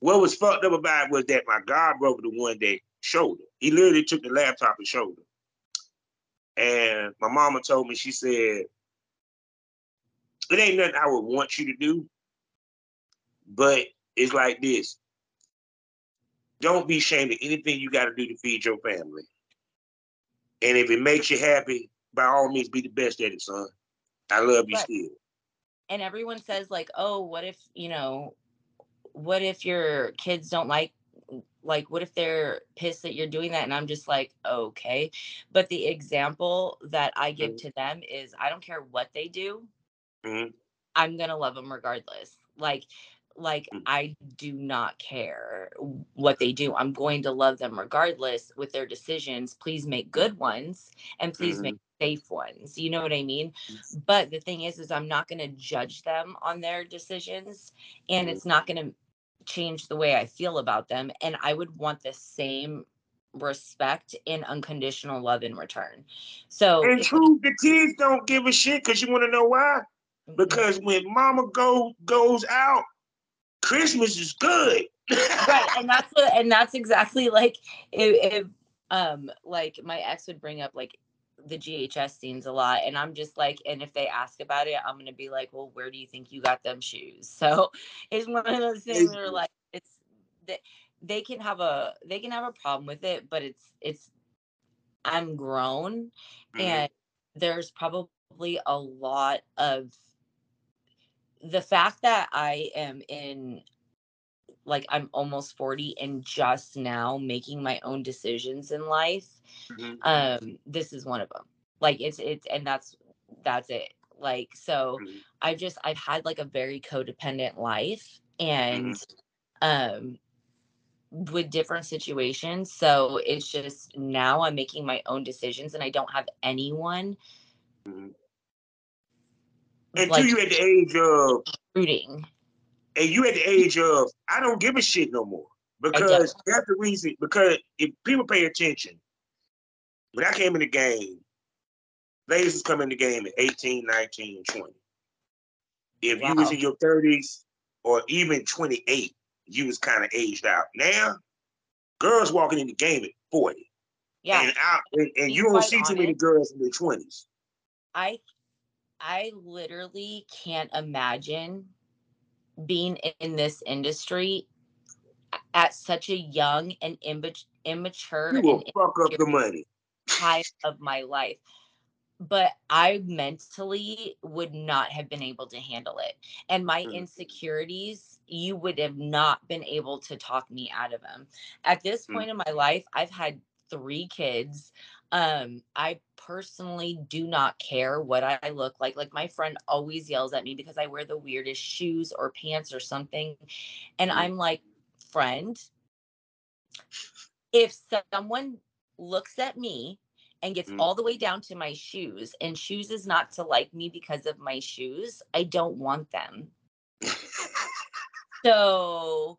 what was fucked up about it was that my god brother, the one that showed her, he literally took the laptop and showed her. And my mama told me, she said, it ain't nothing I would want you to do, but it's like this. Don't be ashamed of anything you got to do to feed your family. And if it makes you happy, by all means, be the best at it, son. I love you Right. still. And everyone says like, "Oh, what if, you know, what if your kids don't like like what if they're pissed that you're doing that?" And I'm just like, "Okay." But the example that I give Mhm. to them is I don't care what they do. Mhm. I'm to love them regardless. Like like Mm. I do not care what they do. I'm going to love them regardless with their decisions. Please make good ones and please make safe ones. You know what I mean? But the thing is is I'm not going to judge them on their decisions and Mhm. it's not going to change the way I feel about them and I would want the same respect and unconditional love in return. So And true, the kids don't give a shit because you want to know why? Because when mama go goes out, Christmas is good. right and that's what and that's exactly like if, if um like my ex would bring up like the ghs scenes a lot and i'm just like and if they ask about it i'm gonna be like well where do you think you got them shoes so it's one of those things where like it's that they can have a they can have a problem with it but it's it's i'm grown Mhm. and there's probably a lot of the fact that I am in like I'm almost 40 and just now making my own decisions in life. Mhm. Um this is one of them. Like it's it's and that's that's it. Like so Mhm. I've just I've had like a very codependent life and um with different situations. So it's just now I'm making my own decisions and I don't have anyone Mhm. And like you at the age of, rooting. And you at the age of, I don't give a shit no more. Because that's the reason. Because if people pay attention, when I came in the game, ladies was coming in the game at 18, 19, 20. If you was in your 30s or even 28, you was kind of aged out. Now, girls walking in the game at 40. Yeah. And, out, and, and you don't see too many girls in their 20s. I I literally can't imagine being in this industry at such a young and imma- immature You will fuck up the money. time of my life. But I mentally would not have been able to handle it. And my Mhm. insecurities, you would have not been able to talk me out of them. At this Mm. point in my life, I've had three kids. Um, I personally do not care what I look like. Like my friend always yells at me because I wear the weirdest shoes or pants or something. And Mm. I'm like, friend, if someone looks at me and gets Mm. all the way down to my shoes and chooses not to like me because of my shoes, I don't want them. So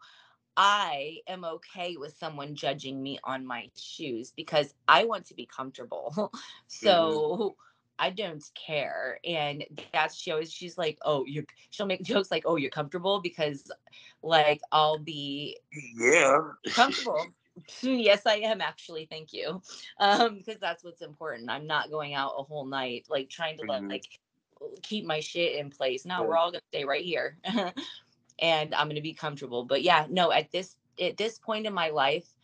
I am okay with someone judging me on my shoes because I want to be comfortable. so I don't care. And that's she always she's like, oh, you she'll make jokes like, oh, you're comfortable because like I'll be yeah. comfortable. yes, I am actually. Thank you. Um, because that's what's important. I'm not going out a whole night like trying to Mhm. like keep my shit in place. No, Yeah. we're all gonna stay right here. And I'm gonna be comfortable. But yeah, no, at this at this point in my life,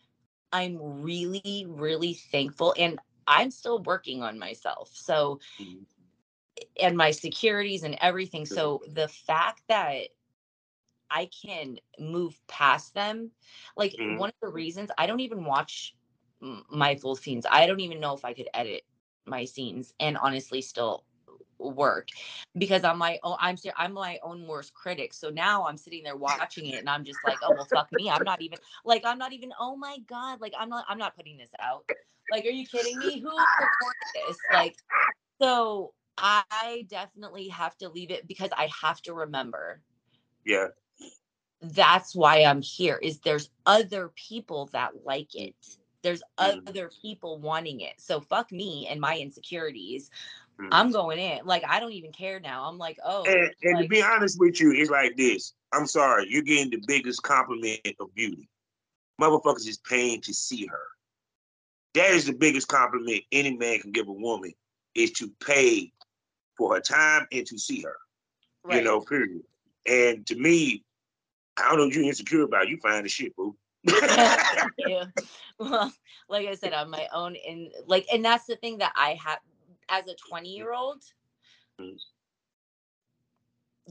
I'm really, really thankful and I'm still working on myself. So Mhm. and my securities and everything. So the fact that I can move past them, like Mhm. one of the reasons I don't even watch my full scenes. I don't even know if I could edit my scenes and honestly still work because I'm my own I'm I'm my own worst critic. So now I'm sitting there watching it and I'm just like, oh well fuck me. I'm not even like I'm not even oh my god, like I'm not I'm not putting this out. Like, are you kidding me? Who recorded this? Like, so I definitely have to leave it because I have to remember Yeah. that's why I'm here is there's other people that like it. There's Mm. other people wanting it. So fuck me and my insecurities. Mhm. I'm going in. Like I don't even care now. I'm like, oh, And, and to be honest with you, it's like this. I'm sorry, you're getting the biggest compliment of beauty. Motherfuckers is paying to see her. That is the biggest compliment any man can give a woman is to pay for her time and to see her. You know, period. And to me, I don't know what you're insecure about. You find the shit, boo. yeah. Well, like I said, on my own in like and that's the thing that I have as a 20 year old. Mhm.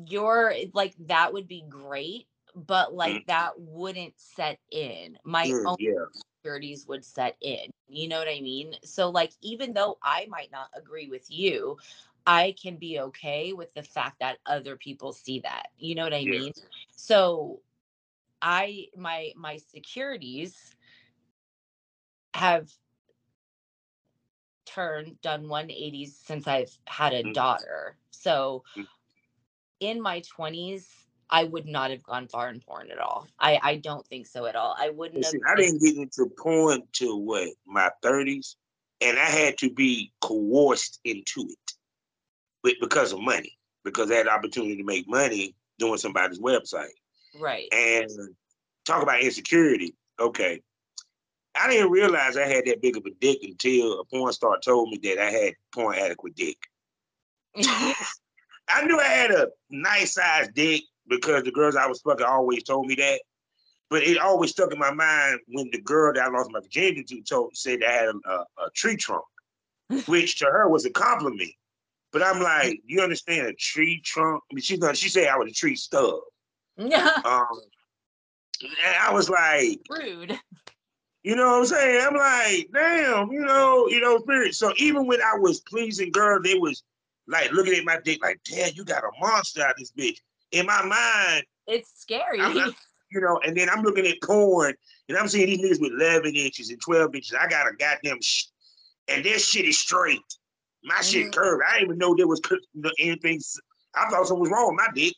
You're like that would be great, but like Mhm. that wouldn't set in. My Mm, own yeah. insecurities would set in. You know what I mean? So like even though I might not agree with you, I can be okay with the fact that other people see that. You know what I Yeah. mean? So I my my securities have turned done 180s since I've had a Mm. daughter. So Mm. in my 20s I would not have gone far in porn at all. I I don't think so at all. I wouldn't see, I didn't get into porn till what my thirties, and I had to be coerced into it, because of money, because I had the opportunity to make money doing somebody's website. right. And talk about insecurity. Okay, I didn't realize I had that big of a dick until a porn star told me that I had porn adequate dick. I knew I had a nice sized dick because the girls I was fucking always told me that. But it always stuck in my mind when the girl that I lost my virginity to told said I had a, a, a tree trunk, which to her was a compliment. But I'm like, you understand a tree trunk? I mean, she she said I was a tree stub. Um, and I was like, Rude. You know what I'm saying? I'm like, damn, you know, you know, spirit. So even when I was pleasing girl, they was like looking at my dick like, damn, you got a monster out this bitch. In my mind, It's scary. You know, and then I'm looking at porn and I'm seeing these niggas with 11 inches and 12 inches. I got a goddamn sh- and this shit is straight. My shit Mhm. curved. I didn't even know there was anything. I thought something was wrong with my dick,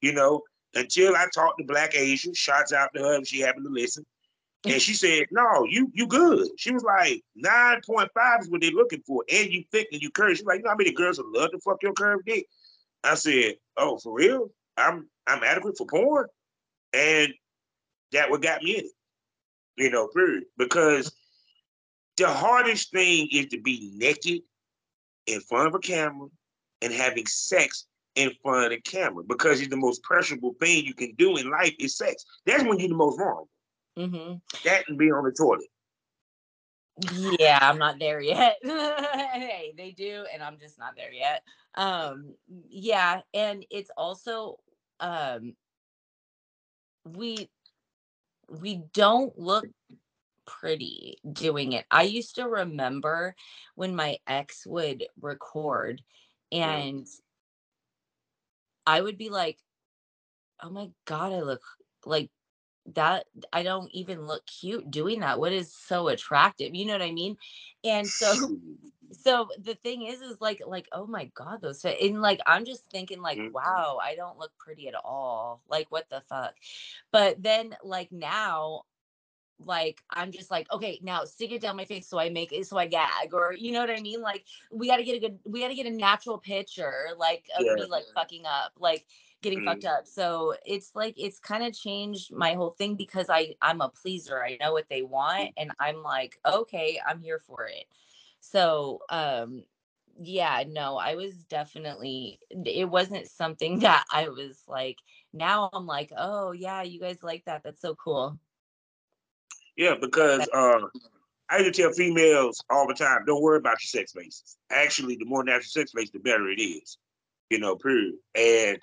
you know, until I talked to Black Asia. Shots out to her if she happened to listen. And she said, No, you you good. She was like, 9.5 is what they're looking for. And you thick and you curved. She's like, you know how many girls would love to fuck your curved dick? I said, Oh, for real? I'm I'm adequate for porn. And that what got me in it. You know, period. Because the hardest thing is to be naked in front of a camera and having sex in front of the camera because it's the most pressurable thing you can do in life is sex. That's when you're the most vulnerable. Hmm That and be on the toilet. Yeah, I'm not there yet. hey, they do, and I'm just not there yet. Um, yeah, and it's also um we we don't look pretty doing it. I used to remember when my ex would record and I would be like, "Oh my god, I look like that I don't even look cute doing that. What is so attractive?" You know what I mean? And so so the thing is is like like oh my god those fit and like i'm just thinking like Mhm. wow i don't look pretty at all like what the fuck but then like now like i'm just like okay now stick it down my face so i make it so i gag or you know what i mean like we got to get a good we got to get a natural picture like of Yeah. me like fucking up like getting fucked up so it's like it's kind of changed my whole thing because i i'm a pleaser i know what they want and i'm like okay i'm here for it so um yeah no i was definitely it wasn't something that i was like now i'm like oh yeah you guys like that that's so cool Yeah, because uh, I used to tell females all the time, don't worry about your sex faces. Actually, the more natural sex face, the better it is. You know, period. And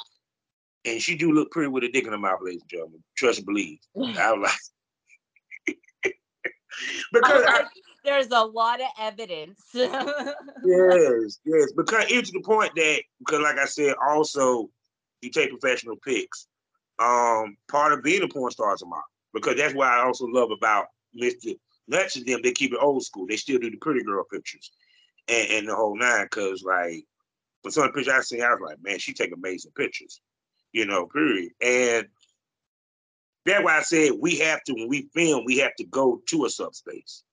and she do look pretty with a dick in her mouth, ladies and gentlemen. Trust and believe. I was like, because I, there's a lot of evidence yes, yes, because it's to the point that because, like I said, also you take professional pics. Um, part of being a porn star is a model because that's why I also love about Mr. Nuts and them. They keep it old school. They still do the pretty girl pictures and, and the whole nine. Cause like, for some of the pictures I seen, I was like, man, she take amazing pictures. You know, period. And that's why I said we have to when we film, we have to go to a subspace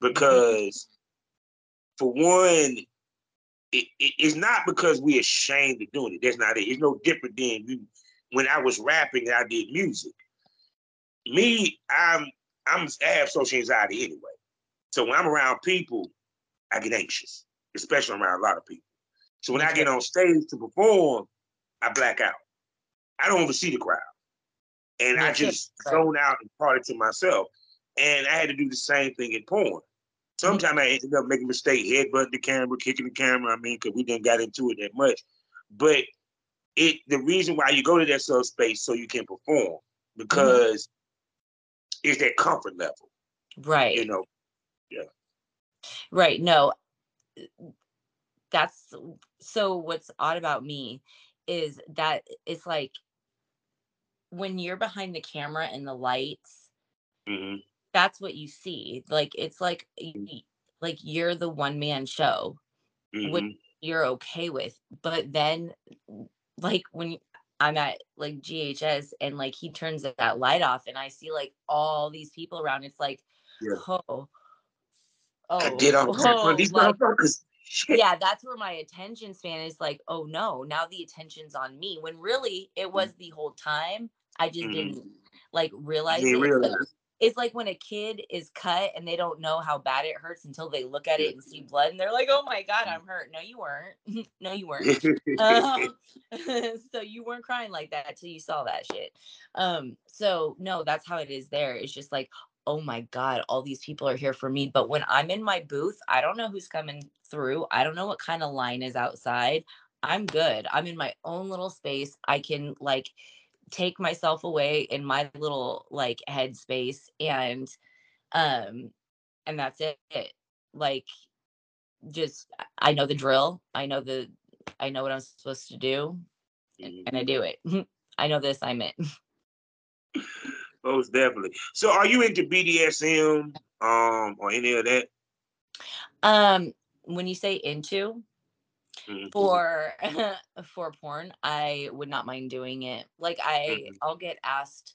because, for one, it, it, it's not because we're ashamed of doing it. That's not it. It's no different than you, when I was rapping and I did music. Me, I'm I'm I have social anxiety anyway. So when I'm around people, I get anxious, especially around a lot of people. So when I get on stage to perform, I black out. I don't even see the crowd. And I just zone out and party to myself. And I had to do the same thing in porn. Sometimes I ended up making a mistake, headbutting the camera, kicking the camera. I mean, because we didn't got into it that much. But it the reason why you go to that subspace so you can perform because mm-hmm. it's that comfort level. Right. You know. Yeah. Right. No. That's so what's odd about me is that it's like when you're behind the camera and the lights, mm-hmm. that's what you see. Like it's like mm. like you're the one man show, mm-hmm. which you're okay with. But then, like when I'm at like GHS and like he turns that light off and I see like all these people around, it's like, yeah. oh, oh, I did oh, these like, motherfuckers. yeah, that's where my attention span is like, oh no, now the attention's on me. When really it was mm. the whole time. I just mm-hmm. didn't like realize it. Realize. It's like when a kid is cut and they don't know how bad it hurts until they look at it and see blood and they're like, "Oh my god, mm. I'm hurt." No, you weren't. no, you weren't. um, so you weren't crying like that till you saw that shit. Um, so no, that's how it is. There, it's just like, oh my god, all these people are here for me. But when I'm in my booth, I don't know who's coming through. I don't know what kind of line is outside. I'm good. I'm in my own little space. I can like take myself away in my little like headspace and um and that's it. like just i know the drill. I know the i know what i'm supposed to do and, and i do it. I know the assignment. Most definitely. So are you into bdsm um or any of that? Um when you say into mm-hmm. for for porn i would not mind doing it like i mm-hmm. i'll get asked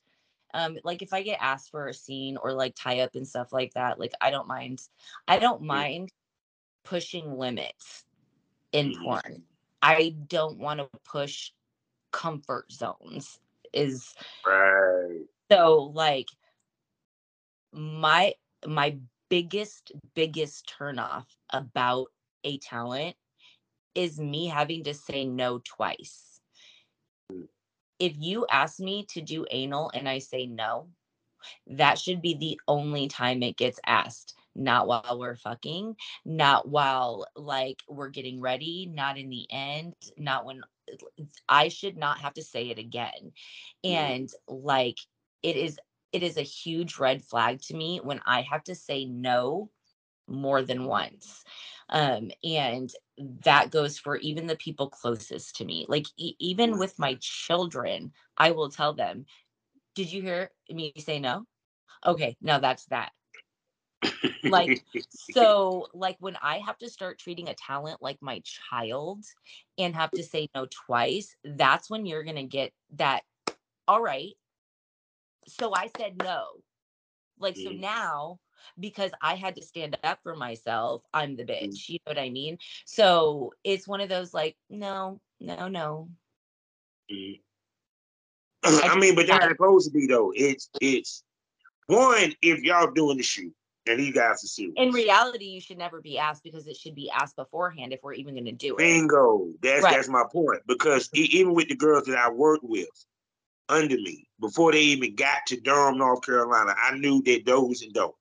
um like if i get asked for a scene or like tie up and stuff like that like i don't mind i don't mind pushing limits in mm-hmm. porn i don't want to push comfort zones is right so like my my biggest biggest turnoff about a talent is me having to say no twice. Mm. If you ask me to do anal and I say no, that should be the only time it gets asked. Not while we're fucking, not while like we're getting ready, not in the end, not when I should not have to say it again. Mm. And like it is it is a huge red flag to me when I have to say no more than once. Um, and that goes for even the people closest to me. Like, e- even with my children, I will tell them, Did you hear me say no? Okay, now that's that. like, so, like, when I have to start treating a talent like my child and have to say no twice, that's when you're going to get that. All right. So I said no. Like, so mm. now because I had to stand up for myself. I'm the mm. bitch. You know what I mean? So it's one of those like, no, no, no. Mm. I mean, but that's supposed to be though. It's it's one if y'all doing the shoot and these guys are serious. In reality, you should never be asked because it should be asked beforehand if we're even going to do it. Bingo. That's right. that's my point. Because even with the girls that I worked with under me, before they even got to Durham, North Carolina, I knew that those and those.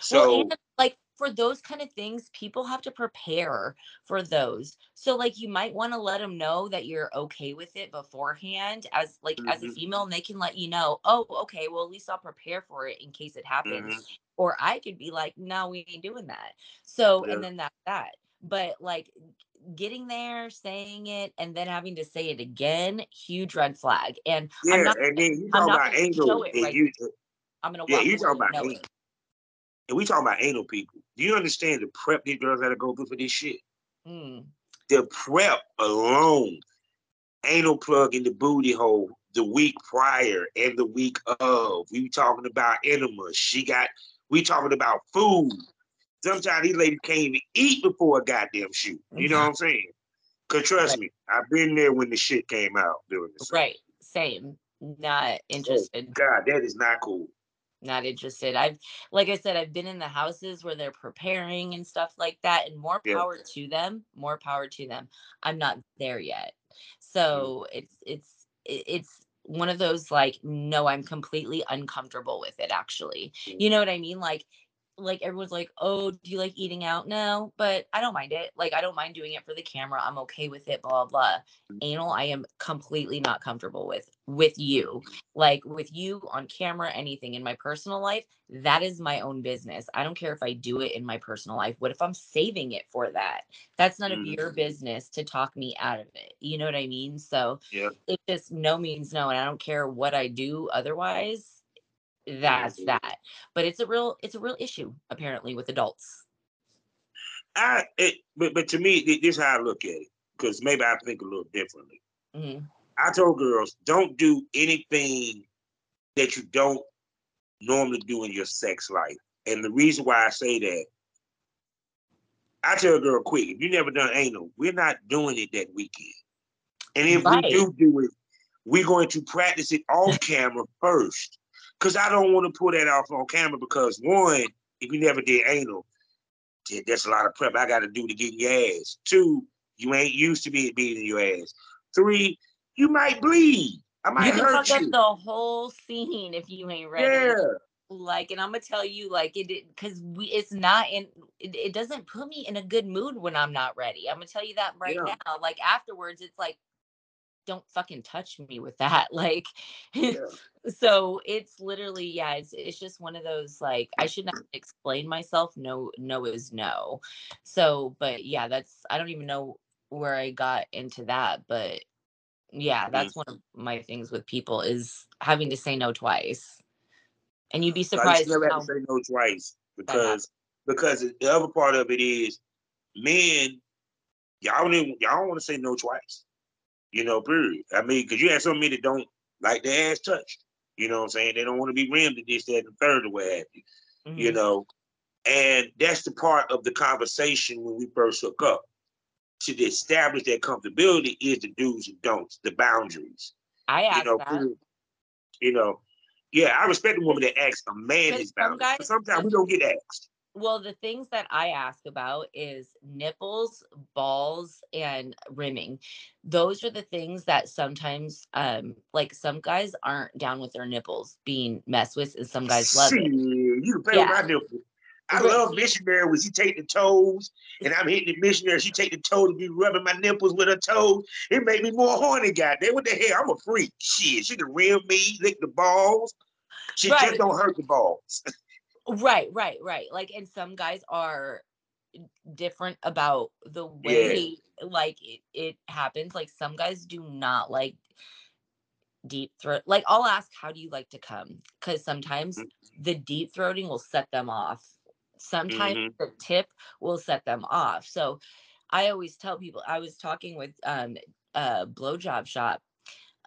So well, and like for those kind of things, people have to prepare for those. So like you might want to let them know that you're okay with it beforehand as like mm-hmm. as a mm-hmm. female and they can let you know, "Oh, okay, well at least I'll prepare for it in case it happens." Mm-hmm. Or I could be like, "No, we ain't doing that." So yeah. and then that's that. But like getting there, saying it, and then having to say it again, huge red flag. And yeah, I'm not, and then you talk about. Right you, I'm gonna yeah, you talk about angle and we talking about anal people. Do you understand the prep these girls got to go through for this shit? Mm. The prep alone, anal plug in the booty hole, the week prior and the week of. We were talking about enemas. She got we talking about food. Sometimes these ladies can't even eat before a goddamn shoot. You know what I'm saying? Cause trust right. me, I've been there when the shit came out doing this. Right. Same. Not interested. Oh, God, that is not cool. Not interested. I've like I said, I've been in the houses where they're preparing and stuff like that, and more power to them. More power to them. I'm not there yet. So mm. it's it's it's one of those like no i'm completely uncomfortable with it actually mm. you know what i mean like like everyone's like oh do you like eating out no but i don't mind it like i don't mind doing it for the camera i'm okay with it blah blah mm. anal i am completely not comfortable with with you like with you on camera anything in my personal life that is my own business i don't care if i do it in my personal life what if i'm saving it for that that's none of mm. your business to talk me out of it you know what i mean so yeah it just no means no and i don't care what i do otherwise that's that but it's a real it's a real issue apparently with adults i it, but but to me this is how i look at it because maybe i think a little differently mm-hmm. I told girls, don't do anything that you don't normally do in your sex life. And the reason why I say that, I tell a girl quick, if you never done anal, we're not doing it that weekend. And if right. we do do it, we're going to practice it off camera first. Because I don't want to pull that off on camera because one, if you never did anal, that's a lot of prep I got to do to get in your ass. Two, you ain't used to be being in your ass. Three, you might bleed. I might you can hurt fuck you. up the whole scene if you ain't ready. Yeah. Like, and I'm gonna tell you, like it, because we, it's not in. It, it, doesn't put me in a good mood when I'm not ready. I'm gonna tell you that right yeah. now. Like afterwards, it's like, don't fucking touch me with that. Like, yeah. so it's literally, yeah, it's it's just one of those like I should not explain myself. No, no is no. So, but yeah, that's I don't even know where I got into that, but yeah that's mm-hmm. one of my things with people is having to say no twice and you'd be surprised have to say no twice because because the other part of it is men y'all don't even, y'all don't want to say no twice you know period i mean because you have some men that don't like their ass touched you know what i'm saying they don't want to be rimmed to this that and third or what have you mm-hmm. you know and that's the part of the conversation when we first hook up to establish that comfortability is the do's and don'ts, the boundaries. I ask you know, that. You know, yeah, I respect the woman that asks a man his boundaries. Guys, but sometimes we don't get asked. Well, the things that I ask about is nipples, balls, and rimming. Those are the things that sometimes, um, like some guys aren't down with their nipples being messed with, and some guys love it. You can play yeah. with my nipples. I love missionary when she take the toes and I'm hitting the missionary. She take the toe to be rubbing my nipples with her toes. It made me more horny, goddamn. What the hell? I'm a freak. Shit, she can rim me, lick the balls. She right. just don't hurt the balls. right, right, right. Like, and some guys are different about the way yeah. like it, it happens. Like some guys do not like deep throat. Like I'll ask, how do you like to come? Because sometimes mm-hmm. the deep throating will set them off sometimes mm-hmm. the tip will set them off so i always tell people i was talking with um a blowjob shop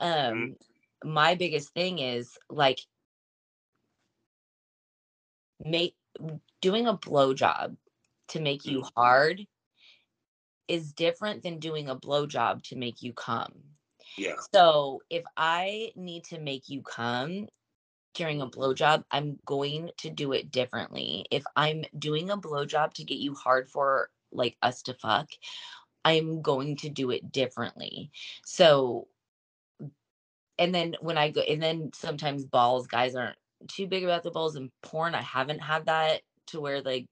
mm-hmm. um mm-hmm. my biggest thing is like make doing a blowjob to make you mm-hmm. hard is different than doing a blowjob to make you come. Yeah. So if I need to make you come, during a blowjob, I'm going to do it differently. If I'm doing a blowjob to get you hard for like us to fuck, I'm going to do it differently. So, and then when I go, and then sometimes balls, guys aren't too big about the balls in porn. I haven't had that to where like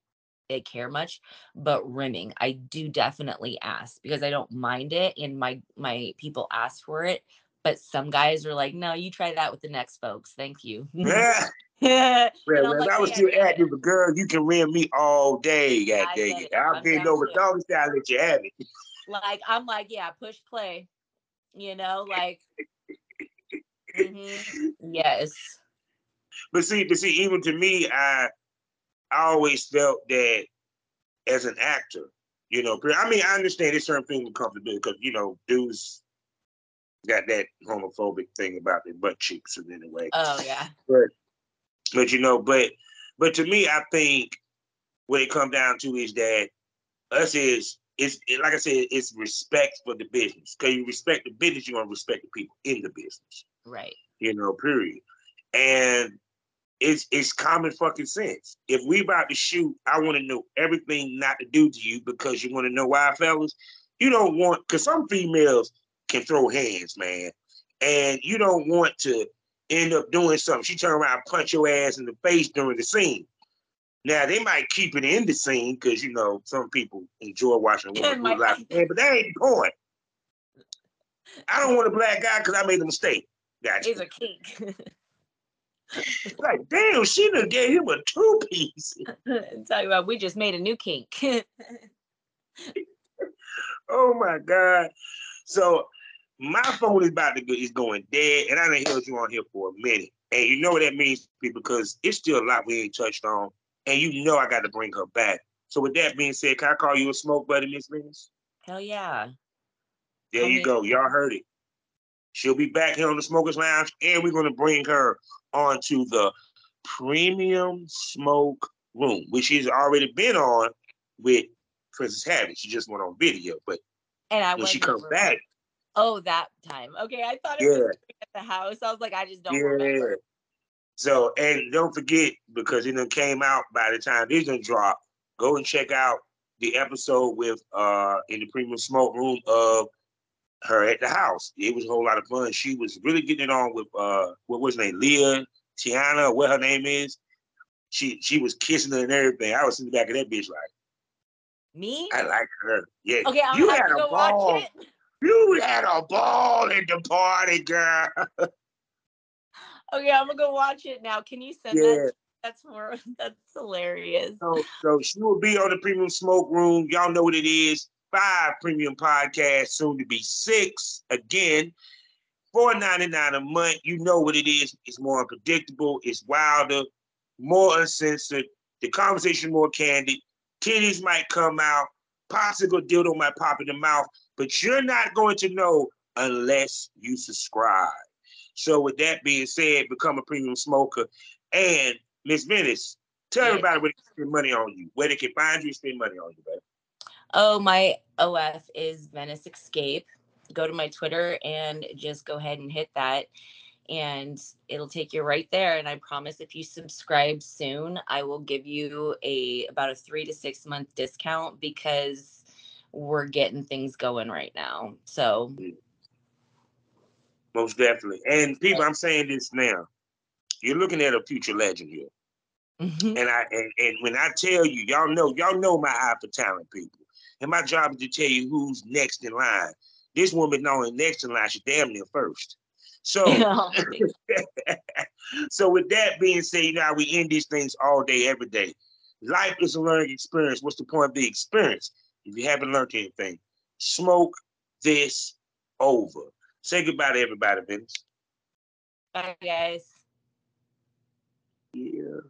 they care much, but rimming, I do definitely ask because I don't mind it, and my my people ask for it but some guys are like, no, you try that with the next folks. Thank you. Yeah. yeah, like, I was still active, but girl, you can rim me all day. God dang it. I'll bend over doggy style let you have it. Like I'm like, yeah, push play. You know, like mm-hmm. yes. But see, but see, even to me, I I always felt that as an actor, you know, I mean, I understand there's certain things with comfortability because you know, dudes got that homophobic thing about their butt cheeks in any way. Oh yeah. But but you know, but but to me, I think what it come down to is that us is it's it, like I said, it's respect for the business. Cause you respect the business, you're gonna respect the people in the business. Right. You know, period. And it's it's common fucking sense. If we about to shoot, I want to know everything not to do to you because you want to know why, fellas. You don't want because some females can throw hands, man, and you don't want to end up doing something. She turn around, punch your ass in the face during the scene. Now they might keep it in the scene because you know some people enjoy watching women do life, but that ain't the point. I don't want a black guy because I made a mistake. Gotcha. He's a kink. like, damn, she done gave him a two piece. Tell you what, we just made a new kink. oh my god! So my phone is about to go is going dead, and I done held you on here for a minute. And you know what that means because it's still a lot we ain't touched on, and you know I got to bring her back. So with that being said, can I call you a smoke buddy, Miss Venice? Hell yeah. There you go. Y'all heard it. She'll be back here on the Smokers Lounge, and we're going to bring her onto the Premium Smoke Room, which she's already been on with Princess Habit. She just went on video, but and I when she comes back, Oh, that time. Okay, I thought it yeah. was at the house. I was like, I just don't yeah. remember. So, and don't forget because it came out by the time this done drop. Go and check out the episode with uh in the premium smoke room of her at the house. It was a whole lot of fun. She was really getting it on with uh what was her name, Leah, Tiana, what her name is. She she was kissing her and everything. I was in the back of that bitch like me. I like her. Yeah. Okay, I'm you had to go ball. watch it. You had a ball in the party, girl. Okay, I'm gonna go watch it now. Can you send yeah. that? That's more. That's hilarious. So, so she will be on the premium smoke room. Y'all know what it is. Five premium podcasts, soon to be six again. Four ninety nine a month. You know what it is. It's more unpredictable. It's wilder, more uncensored. The conversation more candid. Titties might come out. Possible dildo might pop in the mouth but you're not going to know unless you subscribe. So, with that being said, become a premium smoker. And Miss Venice, tell everybody where they can spend money on you, where they can find you, spend money on you, baby. Oh, my OF is Venice Escape. Go to my Twitter and just go ahead and hit that and it'll take you right there and i promise if you subscribe soon i will give you a about a three to six month discount because we're getting things going right now. So most definitely. And people, I'm saying this now. You're looking at a future legend here. Mm-hmm. And I and, and when I tell you, y'all know, y'all know my eye for talent, people. And my job is to tell you who's next in line. This woman knowing next in line, she's damn near first. So, so with that being said, you know we end these things all day, every day. Life is a learning experience. What's the point of the experience? If you haven't learned anything, smoke this over. Say goodbye to everybody, Vince. Bye, guys. Yeah.